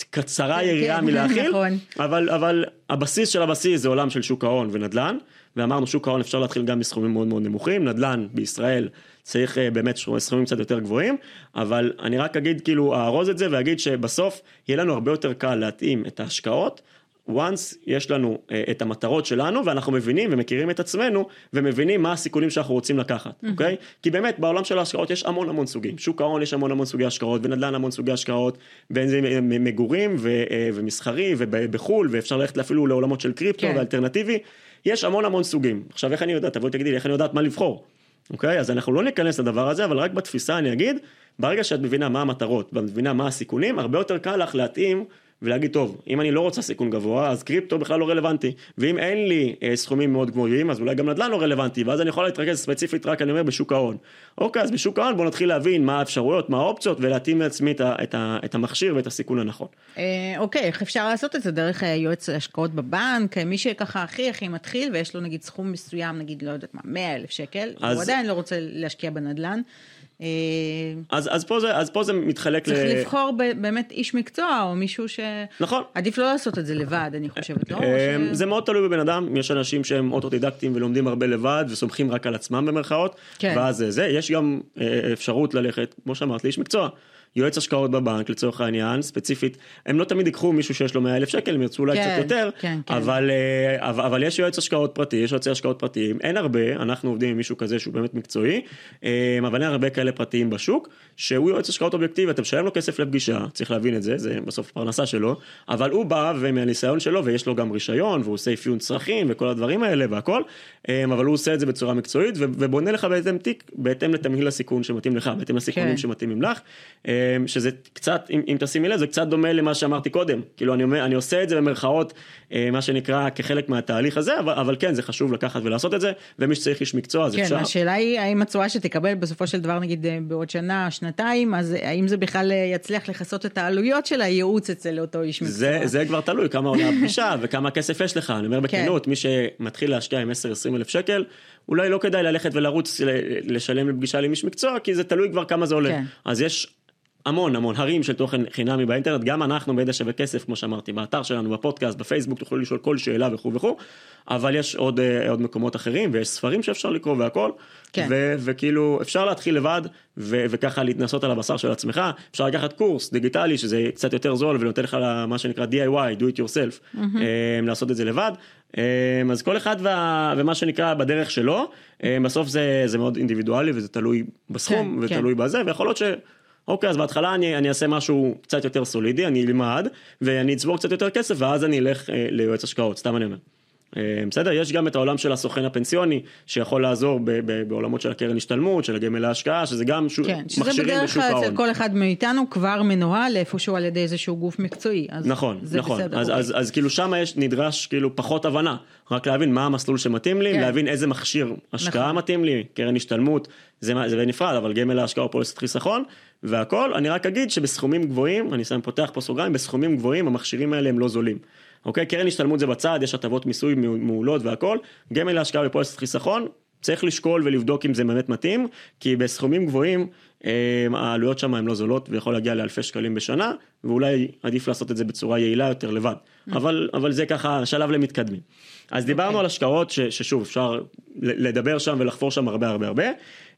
קצרה כן, יריעה כן, מלהכיל, נכון. אבל, אבל הבסיס של הבסיס זה עולם של שוק ההון ונדל"ן, ואמרנו שוק ההון אפשר להתחיל גם בסכומים מאוד מאוד נמוכים, נדל"ן בישראל צריך אה, באמת סכומים קצת יותר גבוהים, אבל אני רק אגיד כאילו אארוז את זה ואגיד שבסוף יהיה לנו הרבה יותר קל להתאים את ההשקעות. once יש לנו uh, את המטרות שלנו ואנחנו מבינים ומכירים את עצמנו ומבינים מה הסיכונים שאנחנו רוצים לקחת, אוקיי? Mm-hmm. Okay? כי באמת בעולם של ההשקעות יש המון המון סוגים, שוק ההון יש המון המון סוגי השקעות ונדל"ן המון סוגי השקעות, בין זה מגורים ו, uh, ומסחרי ובחו"ל ואפשר ללכת אפילו לעולמות של קריפטו כן. ואלטרנטיבי, יש המון המון סוגים. עכשיו איך אני יודעת, תבואי תגידי לי איך אני יודעת מה לבחור, אוקיי? אז אנחנו לא ניכנס לדבר הזה, אבל רק בתפיסה אני אגיד, ברגע שאת מבינה מה המטרות ואת מבינה מה הסיכונים, הרבה יותר קל לך להתאים ולהגיד טוב אם אני לא רוצה סיכון גבוה אז קריפטו בכלל לא רלוונטי ואם אין לי אה, סכומים מאוד גבוהים אז אולי גם נדל"ן לא רלוונטי ואז אני יכול להתרכז ספציפית רק אני אומר בשוק ההון. אוקיי אז בשוק ההון בוא נתחיל להבין מה האפשרויות מה האופציות ולהתאים לעצמי את, ה, את, ה, את המכשיר ואת הסיכון הנכון. אה, אוקיי, איך אפשר לעשות את זה? דרך אה, יועץ השקעות בבנק, אה, מי שככה הכי הכי מתחיל ויש לו נגיד סכום מסוים, נגיד לא יודעת מה, 100 אלף שקל, אז- הוא עדיין לא רוצה להשקיע בנדל"ן. אה, אז, אז, פה זה, אז פה זה מתחלק צריך לבחור ב- באמת איש מקצוע או מישהו ש... נכון. עדיף לא לעשות את זה לבד, אני חושבת, לא? אמ, ש- זה מאוד תלוי בבן אדם, יש אנשים שהם אוטודידקטים ולומדים הרבה לבד וסומכים רק על עצמם במרכאות, כן. ואז זה, זה, יש גם אה, אפשרות ללכת, כמו שאמרת, לאיש מקצוע. יועץ השקעות בבנק לצורך העניין, ספציפית, הם לא תמיד ייקחו מישהו שיש לו 100 אלף שקל, הם ירצו אולי כן, קצת יותר, כן, כן. אבל, אה, אבל, אבל יש יועץ השקעות פרטי, יש יועצי השקעות פרטיים, אין הרבה, אנחנו עובדים עם מישהו כזה שהוא באמת מקצועי, אה, אבל אין הרבה כאלה פרטיים בשוק, שהוא יועץ השקעות אובייקטיבי, אתה משלם לו כסף לפגישה, צריך להבין את זה, זה בסוף פרנסה שלו, אבל הוא בא ומהניסיון שלו, ויש לו גם רישיון, והוא עושה אפיון צרכים וכל הדברים האלה והכל, אה, אבל הוא עושה את זה בצורה מקצועית, ובונה לך בהתאם תיק, בהתאם לתמהיל הסיכון שמתאים לך, בהתאם לסיכונים כן. שמתאימים לך, שזה קצת, אם, אם תשימי לב, זה קצת דומה למה שאמרתי קודם, כאילו אני, אומר, אני עושה את זה במרכאות, אה, מה שנקרא כחלק מהתהליך הזה, אבל, אבל כן, זה חשוב לקחת ולעשות את זה, ומי שצריך איש מקצוע, אז כן, אפשר. השאלה היא האם התשואה שתקבל בסופו של דבר נגיד אה, בעוד שנה, שנתיים, אז האם זה בכלל אה, יצליח לכסות את העלויות של הייעוץ אצל אותו איש מקצוע. זה, זה כבר תלוי כמה עולה הפגישה וכמה כסף יש לך, אני אומר בכנות, מי שמתחיל להשקיע עם 10-20 אלף שקל, אולי לא כדאי ללכת ולרוץ לשלם לפגישה עם איש מקצוע, כי זה תלוי כבר כמה זה עולה. כן. אז יש המון המון הרים של תוכן חינמי באינטרנט, גם אנחנו בידע שווה כסף, כמו שאמרתי, באתר שלנו, בפודקאסט, בפייסבוק, תוכלו לשאול כל שאלה וכו' וכו', אבל יש עוד, אה, עוד מקומות אחרים, ויש ספרים שאפשר לקרוא והכל, כן. ו- וכאילו אפשר להתחיל לבד, ו- וככה להתנסות על הבשר של עצמך, אפשר לקחת קורס דיגיטלי, שזה קצת יותר זול, ונותן לך מה שנקרא DIY, do it yourself, אה, לעשות את זה לבד, אה, אז כל אחד וה- ומה שנקרא בדרך שלו, אה, בסוף זה, זה מאוד אינדיבידואלי, וזה תלוי בסכום, כן, כן. ותלוי בזה, ויכול להיות ש... אוקיי, אז בהתחלה אני, אני אעשה משהו קצת יותר סולידי, אני אלמד, ואני אצבור קצת יותר כסף, ואז אני אלך אה, ליועץ השקעות, סתם אני אומר. אה, בסדר? יש גם את העולם של הסוכן הפנסיוני, שיכול לעזור ב- ב- בעולמות של הקרן השתלמות, של הגמל להשקעה, שזה גם שוק, כן, שזה בדרך כלל אצל. כל אחד מאיתנו כבר מנוהל איפשהו על ידי איזשהו גוף מקצועי. אז נכון, זה נכון, בסדר, אז, אוקיי. אז, אז כאילו שם יש, נדרש כאילו פחות הבנה, רק להבין מה המסלול שמתאים לי, כן. להבין איזה מכשיר השקעה נכון. מתאים לי, קרן השתלמות, זה, זה בנפרד, אבל גמל להשקעה או פוליסת חיסכון, והכל, אני רק אגיד שבסכומים גבוהים, אני שם פותח פה סוגריים, בסכומים גבוהים המכשירים האלה הם לא זולים. אוקיי, קרן השתלמות זה בצד, יש הטבות מיסוי מעולות והכל, גמל להשקעה בפוליסת חיסכון, צריך לשקול ולבדוק אם זה באמת מתאים, כי בסכומים גבוהים אה, העלויות שם הן לא זולות ויכול להגיע לאלפי שקלים בשנה, ואולי עדיף לעשות את זה בצורה יעילה יותר לבד. אבל, אבל זה ככה שלב למתקדמים. אז דיברנו על השקעות ש, ששוב אפשר לדבר שם ולחפור שם הרבה הרבה הרבה.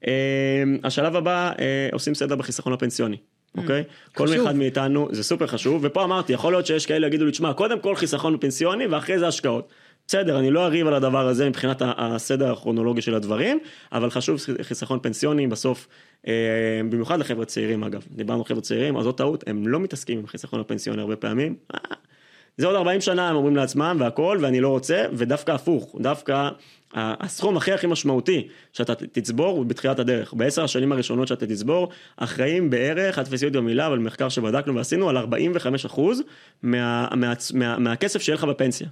אה, השלב הבא אה, עושים סדר בחיסכון הפנסיוני. אוקיי? כל חשוב. אחד מאיתנו, זה סופר חשוב, ופה אמרתי, יכול להיות שיש כאלה יגידו לי, תשמע, קודם כל חיסכון פנסיוני ואחרי זה השקעות. בסדר, אני לא אריב על הדבר הזה מבחינת הסדר הכרונולוגי של הדברים, אבל חשוב חיסכון פנסיוני בסוף, אה, במיוחד לחבר'ה צעירים אגב, דיברנו על חבר'ה צעירים, אז זאת טעות, הם לא מתעסקים עם חיסכון הפנסיוני הרבה פעמים. זה עוד 40 שנה הם אומרים לעצמם והכל ואני לא רוצה ודווקא הפוך דווקא הסכום הכי הכי משמעותי שאתה תצבור הוא בתחילת הדרך בעשר השנים הראשונות שאתה תצבור אחראים בערך אל תפסי אותי במילה אבל מחקר שבדקנו ועשינו על 45 אחוז מה, מה, מה, מהכסף שיהיה לך בפנסיה.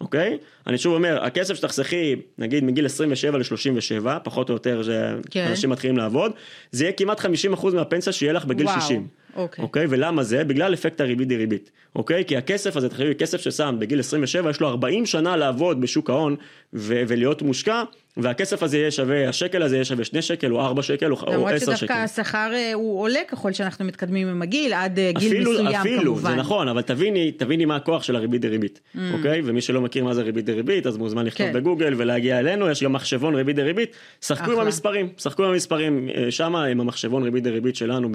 אוקיי? אני שוב אומר, הכסף שתחסכי, נגיד מגיל 27 ל-37, פחות או יותר, כן. שאנשים מתחילים לעבוד, זה יהיה כמעט 50% מהפנסיה שיהיה לך בגיל וואו, 60. אוקיי. אוקיי? ולמה זה? בגלל אפקט הריבית דריבית. אוקיי? כי הכסף הזה, תחשבי, כסף ששם בגיל 27, יש לו 40 שנה לעבוד בשוק ההון ו- ולהיות מושקע, והכסף הזה יהיה שווה, השקל הזה יהיה שווה 2 שקל או 4 שקל או למרות 10 שקל. שדווקא השכר אה, הוא עולה ככל שאנחנו מתקדמים עם הגיל, עד אה, גיל אפילו, מסוים אפילו, כמובן. זה נכון, אבל תביני, תביני מה הכוח של הריבית דריבית, Mm. אוקיי? ומי שלא מכיר מה זה ריבית דריבית, אז מוזמן לכתוב כן. בגוגל ולהגיע אלינו, יש גם מחשבון ריבית דריבית, שחקו עם אחלה. המספרים, שחקו עם המספרים, אה, שמה עם המחשבון ריבית דריבית שלנו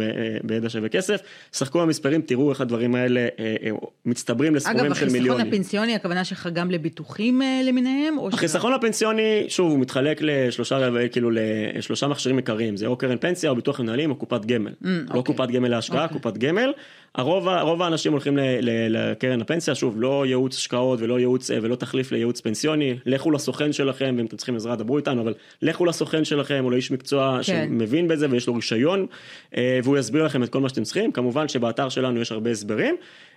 בידע שווה כסף, שחקו עם המספרים, תראו איך הדברים האלה מצטברים לסכומים אגב, של החיסכון מיליונים. הפנסיוני, הכוונה שלך גם לביטוחים למיניהם? או ש- החיסכון הפנסיוני, שוב, מתחלק לשלושה, כאילו, לשלושה מכשירים עיקריים, זה או קרן פנסיה או ביטוח מנהלים או קופת גמל. לא אוקיי. קופת גמל להשקעה, אוקיי. קופת גמל. הרוב, רוב האנשים הולכים ל- ל- לקרן הפנסיה, שוב, לא ייעוץ השקעות ולא ייעוץ, אה, ולא תחליף לייעוץ פנסיוני, לכו לסוכן שלכם, ואם אתם צריכים עזרה דברו איתנו, אבל לכו לסוכן שלכם או לאיש מקצוע כן. שמבין בזה ויש לו רישיון, אה, והוא יסביר לכם את כל מה שאתם צריכים, כמובן שבאתר שלנו יש הרבה הסברים.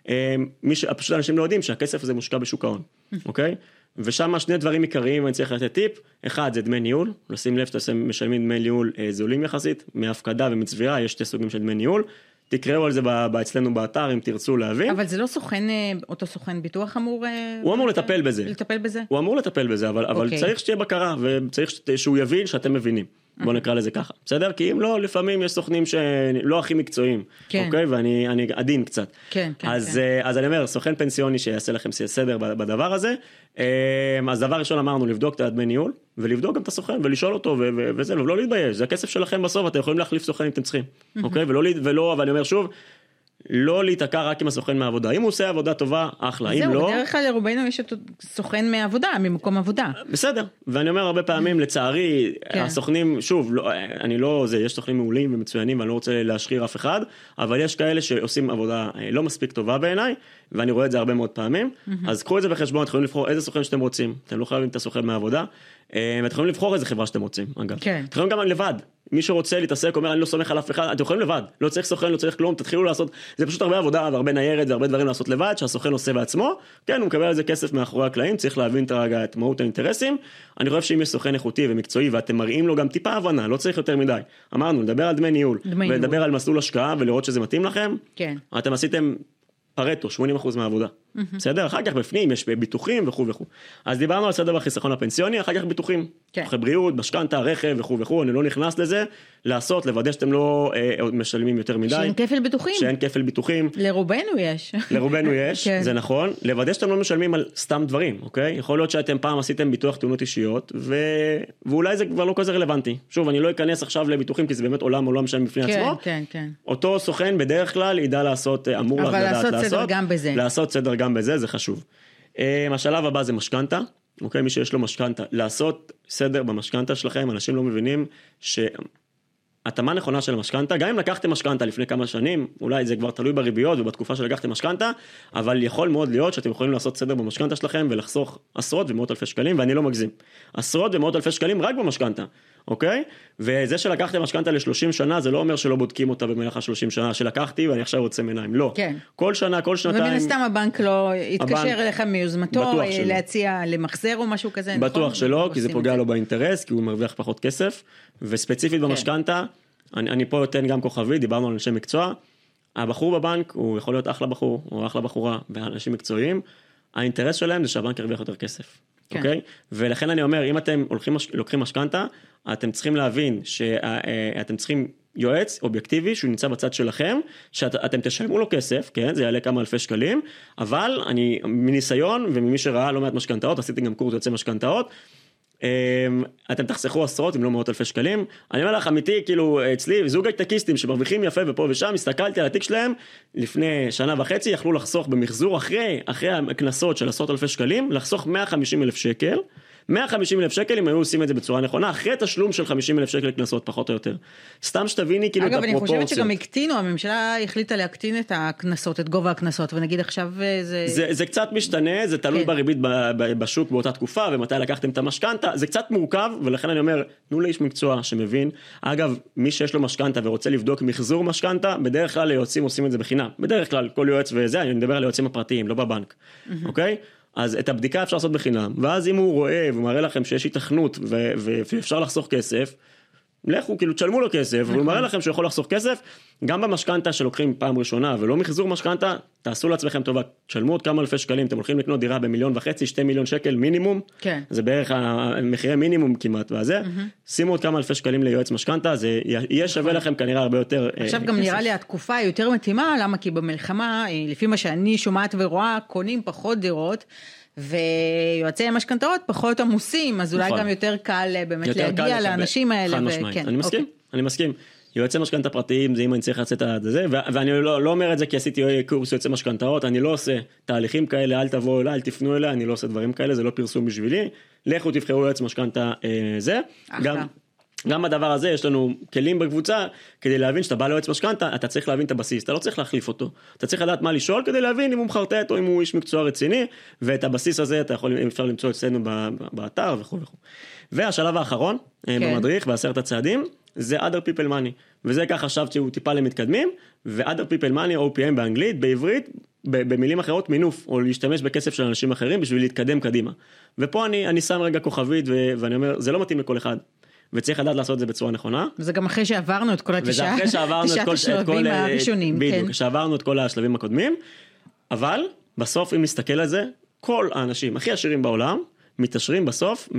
אה, מי ש... פשוט אנשים לא יודעים שהכסף הזה מושקע בשוק ההון, אוקיי? ושם שני דברים עיקריים אני צריך לתת טיפ, אחד זה דמי ניהול, לשים לב שאתם משלמים דמי ניהול אה, זולים יחסית, מהפקדה ומצבירה, יש שתי סוגים של דמי ניהול, תקראו על זה אצלנו באתר אם תרצו להבין, אבל זה לא סוכן, אה, אותו סוכן ביטוח אמור... אה, הוא אמור לטפל בזה. לטפל בזה? הוא אמור לטפל בזה, אבל, אבל אוקיי. צריך שתהיה בקרה וצריך שהוא יבין שאתם מבינים. בוא נקרא לזה ככה, בסדר? כי אם לא, לפעמים יש סוכנים שלא הכי מקצועיים, כן. אוקיי? ואני אני עדין קצת. כן, כן, אז, כן. אה, אז אני אומר, סוכן פנסיוני שיעשה לכם סדר בדבר הזה. אה, אז דבר ראשון אמרנו, לבדוק את הדמי ניהול, ולבדוק גם את הסוכן, ולשאול אותו, וזה, ולא להתבייש, זה הכסף שלכם בסוף, אתם יכולים להחליף סוכן אם אתם צריכים, אוקיי? ולא, ולא, ואני אומר שוב, לא להיתקע רק עם הסוכן מהעבודה. אם הוא עושה עבודה טובה, אחלה, אם זהו, לא... בדרך כלל לרובנו יש אותו סוכן מעבודה, ממקום עבודה. בסדר, ואני אומר הרבה פעמים לצערי כן. הסוכנים שוב לא, אני לא זה יש סוכנים מעולים ומצוינים ואני לא רוצה להשחיר אף אחד אבל יש כאלה שעושים עבודה אה, לא מספיק טובה בעיניי ואני רואה את זה הרבה מאוד פעמים אז קחו את זה בחשבון אתם יכולים לבחור איזה סוכן שאתם רוצים אתם לא חייבים את הסוכן מהעבודה ואתם יכולים לבחור איזה חברה שאתם רוצים אגב. כן. אתם יכולים גם לבד. מי שרוצה להתעסק אומר אני לא סומך על אף אחד. אתם יכולים לבד. לא צריך סוכן לא צריך כלום. תתחילו לעשות זה פשוט הרבה עבודה והרבה ניירת והרבה דברים לעשות לבד שהסוכן עושה בעצמו. כן הוא מקבל על זה כסף מאחורי הקלעים צריך להבין את הרגע את מהות האינטרסים. אני חושב שאם יש סוכן איכותי ומקצועי ואתם מראים לו גם טיפה הבנה לא צריך יותר מדי. אמרנו לדבר על דמי ניהול. דמי ולדבר ניהול. על מסלול השקעה ולראות שזה מתאים לכם. כן. אתם עשיתם פרטו 80% מהעבודה בסדר אחר כך בפנים יש ביטוחים וכו' וכו' אז דיברנו על סדר בחיסכון הפנסיוני אחר כך ביטוחים כן. בריאות משכנתה רכב וכו' וכו' אני לא נכנס לזה לעשות לוודא שאתם לא אה, משלמים יותר מדי שאין כפל ביטוחים. שאין כפל ביטוחים לרובנו יש. לרובנו יש, כן. זה נכון, לוודא שאתם לא משלמים על סתם דברים, אוקיי? יכול להיות שאתם פעם עשיתם ביטוח תאונות אישיות, ו... ואולי זה כבר לא כזה רלוונטי. שוב, אני לא אכנס עכשיו לביטוחים, כי זה באמת עולם עולם שלם בפני כן, עצמו. כן, כן. אותו סוכן בדרך כלל ידע לעשות, אה, אמור אבל לדעת לעשות סדר גם בזה. לעשות סדר גם בזה, זה חשוב. אה, השלב הבא זה משכנתה, אוקיי? מי שיש לו משכנתה, לעשות סדר במשכנתה שלכם, אנשים לא מבינים ש... התאמה נכונה של המשכנתה, גם אם לקחתם משכנתה לפני כמה שנים, אולי זה כבר תלוי בריביות ובתקופה שלקחתם משכנתה, אבל יכול מאוד להיות שאתם יכולים לעשות סדר במשכנתה שלכם ולחסוך עשרות ומאות אלפי שקלים, ואני לא מגזים. עשרות ומאות אלפי שקלים רק במשכנתה, אוקיי? וזה שלקחתם משכנתה ל-30 שנה, זה לא אומר שלא בודקים אותה במהלך ה-30 שנה שלקחתי ואני עכשיו יוצא מעיניים, לא. כן. כל שנה, כל שנתיים. ומן הסתם הבנק לא יתקשר הבנק- אליך מיוזמתו, בטוח אה. להציע למחזר או משהו כזה, נכון? בטוח שלא, כי זה פוגע את לו באינטרס, כי הוא מרוויח פחות כסף, וספציפית כן. במשכנתה, אני, אני פה אתן גם כוכבי, דיברנו על אנשי מקצוע, הבחור בבנק הוא יכול להיות אחלה בחור, או אחלה בחורה, ואנשים מקצועיים, האינטרס שלהם זה שהבנק ירוויח יותר כסף, כן. אוקיי? ולכן אני אומר, אם אתם הולכים, לוקחים משכנתה, אתם צריכים להבין שאתם צריכים יועץ אובייקטיבי שהוא נמצא בצד שלכם, שאתם תשלמו לו כסף, כן, זה יעלה כמה אלפי שקלים, אבל אני מניסיון וממי שראה לא מעט משכנתאות, עשיתי גם קורס יוצא משכנתאות, אתם תחסכו עשרות אם לא מאות אלפי שקלים. אני אומר לך אמיתי כאילו אצלי זוג הייטקיסטים שמרוויחים יפה ופה ושם הסתכלתי על התיק שלהם לפני שנה וחצי יכלו לחסוך במחזור אחרי אחרי הקנסות של עשרות אלפי שקלים לחסוך 150 אלף שקל. 150 אלף שקל אם היו עושים את זה בצורה נכונה אחרי תשלום של 50 אלף שקל קנסות פחות או יותר. סתם שתביני כאילו אגב, את אני הפרופורציות. חושבת שגם הקטינו, הממשלה החליטה להקטין את הקנסות, את גובה הקנסות, ונגיד עכשיו אה, זה... זה, זה קצת משתנה, זה תלוי כן. בריבית בשוק באותה תקופה ומתי לקחתם את המשכנתה, זה קצת מורכב ולכן אני אומר, תנו לאיש מקצוע שמבין. אגב, מי שיש לו משכנתה ורוצה לבדוק מחזור משכנתה, בדרך כלל היועצים עושים את זה בחינם. בדרך כלל כל יועץ וזה, אני מדבר על היועצים הפרטיים, לא בבנק, אוקיי? אז את הבדיקה אפשר לעשות בחינם, ואז אם הוא רואה ומראה לכם שיש ו- ואפשר לחסוך כסף, לכו, כאילו תשלמו לו כסף, והוא נכון. מראה לכם שהוא יכול לחסוך כסף, גם במשכנתה שלוקחים פעם ראשונה ולא מחזור משכנתה, תעשו לעצמכם טובה, תשלמו עוד כמה אלפי שקלים, אתם הולכים לקנות דירה במיליון וחצי, שתי מיליון שקל מינימום, כן. זה בערך המחירי מינימום כמעט, והזה, שימו עוד כמה אלפי שקלים ליועץ משכנתה, זה יהיה שווה לכם כנראה הרבה יותר אה, עכשיו גם. נראה לי התקופה יותר מתאימה, למה? כי במלחמה, אה, לפי מה שאני שומעת ורואה, קונים פחות דירות. ויועצי המשכנתאות פחות עמוסים, אז אולי נכון. גם יותר קל אה, באמת יותר קל להגיע לקבל. לאנשים האלה. חד משמעית, כן, אני מסכים, אוקיי. אני מסכים. יועצי משכנתה פרטיים זה אם אני צריך לצאת עד זה, ואני לא, לא אומר את זה כי עשיתי קורס יועצי משכנתאות, אני לא עושה תהליכים כאלה, אל תבואו אליי, אל תפנו אליי, אני לא עושה דברים כאלה, זה לא פרסום בשבילי, לכו תבחרו יועץ משכנתה אה, זה. אחלה. גם, גם בדבר הזה יש לנו כלים בקבוצה כדי להבין שאתה בא ליועץ משכנתה אתה צריך להבין את הבסיס אתה לא צריך להחליף אותו אתה צריך לדעת מה לשאול כדי להבין אם הוא מחרטט או אם הוא איש מקצוע רציני ואת הבסיס הזה אתה יכול אם אפשר למצוא אצלנו באתר וכו' וכו'. והשלב האחרון כן. כן. במדריך בעשרת הצעדים זה other people money וזה ככה חשבתי שהוא טיפה למתקדמים ו-other people money OPM באנגלית בעברית במילים אחרות מינוף או להשתמש בכסף של אנשים אחרים בשביל להתקדם קדימה ופה אני אני שם רגע כוכבית ו- ואני אומר זה לא מתאים לכל אחד. וצריך לדעת לעשות את זה בצורה נכונה. וזה גם אחרי שעברנו את כל וזה התשעה, אחרי שעברנו את תשעת כל, את השלבים כל אה, הראשונים, בדיוק, כן. שעברנו את כל השלבים הקודמים, אבל בסוף אם נסתכל על זה, כל האנשים הכי עשירים בעולם, מתעשרים בסוף אה,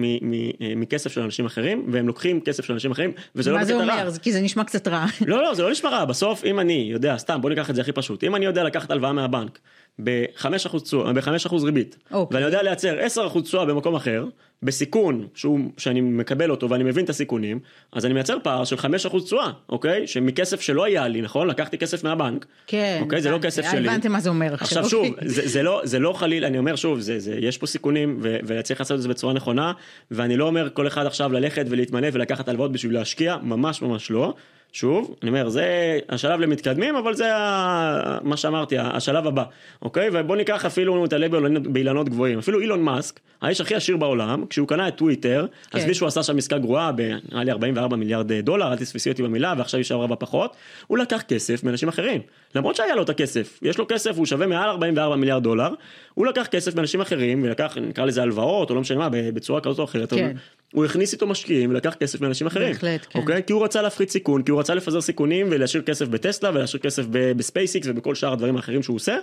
מכסף של אנשים אחרים, והם לוקחים כסף של אנשים אחרים, וזה לא מה זה בקטע רע. אומר? זה- כי זה נשמע קצת רע. לא, לא, זה לא נשמע רע, בסוף אם אני יודע, סתם בוא ניקח את זה הכי פשוט, אם אני יודע לקחת הלוואה מהבנק ב-5% תשואה, ב-5% ריבית, אוקיי. ואני יודע לייצר 10% תשואה במקום אחר, בסיכון שהוא, שאני מקבל אותו ואני מבין את הסיכונים, אז אני מייצר פער של 5% תשואה, אוקיי? שמכסף שלא היה לי, נכון? לקחתי כסף מהבנק, כן. אוקיי? זה לא. כסף שלי. הבנתם מה זה אומר עכשיו. עכשיו שוב, אוקיי. זה, זה, לא, זה לא חלילה, אני אומר שוב, זה, זה, יש פה סיכונים ו, וצריך לעשות את זה בצורה נכונה, ואני לא אומר כל אחד עכשיו ללכת ולהתמנף ולקחת הלוואות בשביל להשקיע, ממש ממש לא. שוב, אני אומר, זה השלב למתקדמים, אבל זה ה- מה שאמרתי, השלב הבא, אוקיי? ובוא ניקח אפילו, נתעלה באילנות- באילנות גבוהים, אפילו אילון מאסק, האיש הכי עשיר בעולם, כשהוא קנה את טוויטר, אז כן. מישהו עשה שם עסקה גרועה, נראה לי 44 מיליארד דולר, אל תספסי אותי במילה, ועכשיו היא שעברה בפחות, הוא לקח כסף מאנשים אחרים, למרות שהיה לו את הכסף, יש לו כסף, הוא שווה מעל 44 מיליארד דולר, הוא לקח כסף מאנשים אחרים, ולקח, נקרא לזה הלוואות, או לא משנה מה, בצורה כזאת או אחרת, כן. הוא הכניס איתו משקיעים ולקח כסף מאנשים אחרים, בהחלט, כן. אוקיי? כי הוא רצה להפחית סיכון, כי הוא רצה לפזר סיכונים ולהשאיר כסף בטסלה ולהשאיר כסף בספייסיקס ובכל שאר הדברים האחרים שהוא עושה,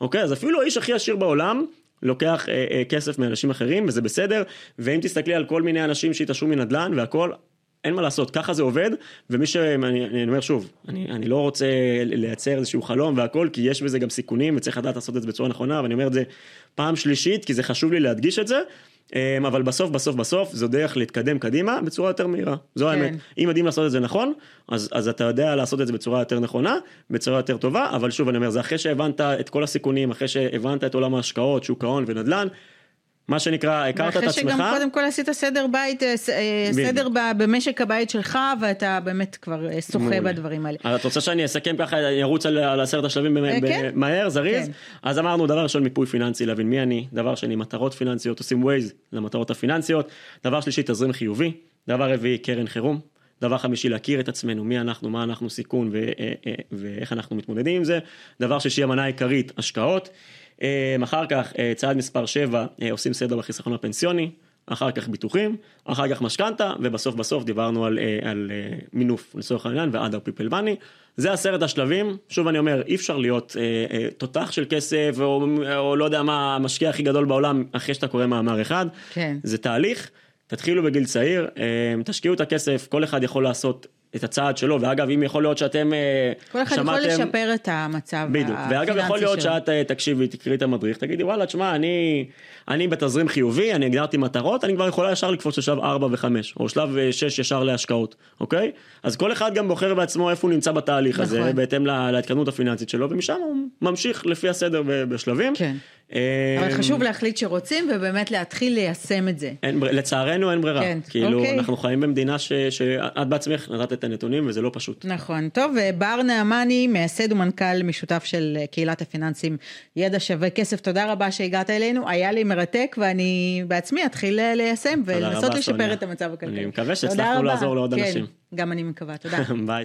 אוקיי? אז אפילו האיש הכי עשיר בעולם לוקח אה, אה, כסף מאנשים אחרים וזה בסדר, ואם תסתכלי על כל מיני אנשים שהתעשרו מנדל"ן והכל, אין מה לעשות, ככה זה עובד, ומי ש... אני, אני אומר שוב, אני, אני לא רוצה לייצר איזשהו חלום והכל, כי יש בזה גם סיכונים וצריך לדעת לעשות את זה בצורה נכונה, ואני אומר את זה פעם שלישית, כי זה חשוב לי להדגיש את זה, אמ, אבל בסוף בסוף בסוף זו דרך להתקדם קדימה בצורה יותר מהירה, זו כן. האמת. אם יודעים לעשות את זה נכון, אז, אז אתה יודע לעשות את זה בצורה יותר נכונה, בצורה יותר טובה, אבל שוב אני אומר, זה אחרי שהבנת את כל הסיכונים, אחרי שהבנת את עולם ההשקעות, שוק ההון ונדל"ן, מה שנקרא, הכרת את ואחרי עצמך. שגם קודם כל עשית סדר בית, אה, אה. סדר במשק הבית שלך, ואתה באמת כבר אה, שוחה. בדברים האלה. אז את רוצה שאני אסכם ככה, אני ארוץ על, על עשרת השלבים כן. מהר, זריז? כן. אז אמרנו, דבר ראשון, מיפוי פיננסי, להבין מי אני, דבר שני, מטרות פיננסיות, עושים ווייז למטרות הפיננסיות, דבר שלישי, תזרים חיובי, דבר רביעי, קרן חירום, דבר חמישי, להכיר את עצמנו, מי אנחנו, מה אנחנו סיכון ואיך אנחנו מתמודדים עם זה, דבר שישי, המנה העיקרית, השקעות, אחר כך, אה, צעד מספר 7, עושים סדר בחיסכון הפנסיוני, אחר כך ביטוחים, אחר כך משכנתה, ובסוף בסוף דיברנו על, אה, על אה, מינוף לצורך העניין ו-other people money. זה עשרת השלבים, שוב אני אומר, אי אפשר להיות אה, אה, תותח של כסף, או, או לא יודע מה, המשקיע הכי גדול בעולם, אחרי שאתה קורא מאמר אחד. כן. זה תהליך, תתחילו בגיל צעיר, אה, תשקיעו את הכסף, כל אחד יכול לעשות את הצעד שלו, ואגב, אם יכול להיות שאתם אה, כל אחד יכול לשפר את המצב בדיוק, ואגב יכול להיות. שאת אה, תקשיבי, תקראי את המדריך, תגידי וואלה, תשמע, אני, אני בתזרים חיובי, אני הגדרתי מטרות, אני כבר יכולה ישר לקפוץ לשלב 4 ו-5, או שלב 6 ישר להשקעות, אוקיי? אז כל אחד גם בוחר בעצמו איפה הוא נמצא בתהליך הזה, נכון. בהתאם לה- להתקדמות הפיננסית שלו, ומשם הוא ממשיך לפי הסדר בשלבים. כן. אה, אבל חשוב להחליט שרוצים ובאמת להתחיל ליישם את זה. אין, לצערנו אין ברירה, כן, כאילו אוקיי. אנחנו חיים במדינה ש- שאת בעצמך נתת את הנתונים וזה לא פשוט. נכון, טוב, בר נעמני, מייסד ומנכ"ל משותף של אה, קהילת הפיננסים ידע שווה כסף, תודה רבה שהגעת אלינו, היה לי מרתק ואני בעצמי אתחיל אה, ליישם ולנסות לשפר. את המצב הכלכלי. אני מקווה שהצלחנו. לעזור לעוד כן, אנשים. גם אני מקווה, תודה. ביי.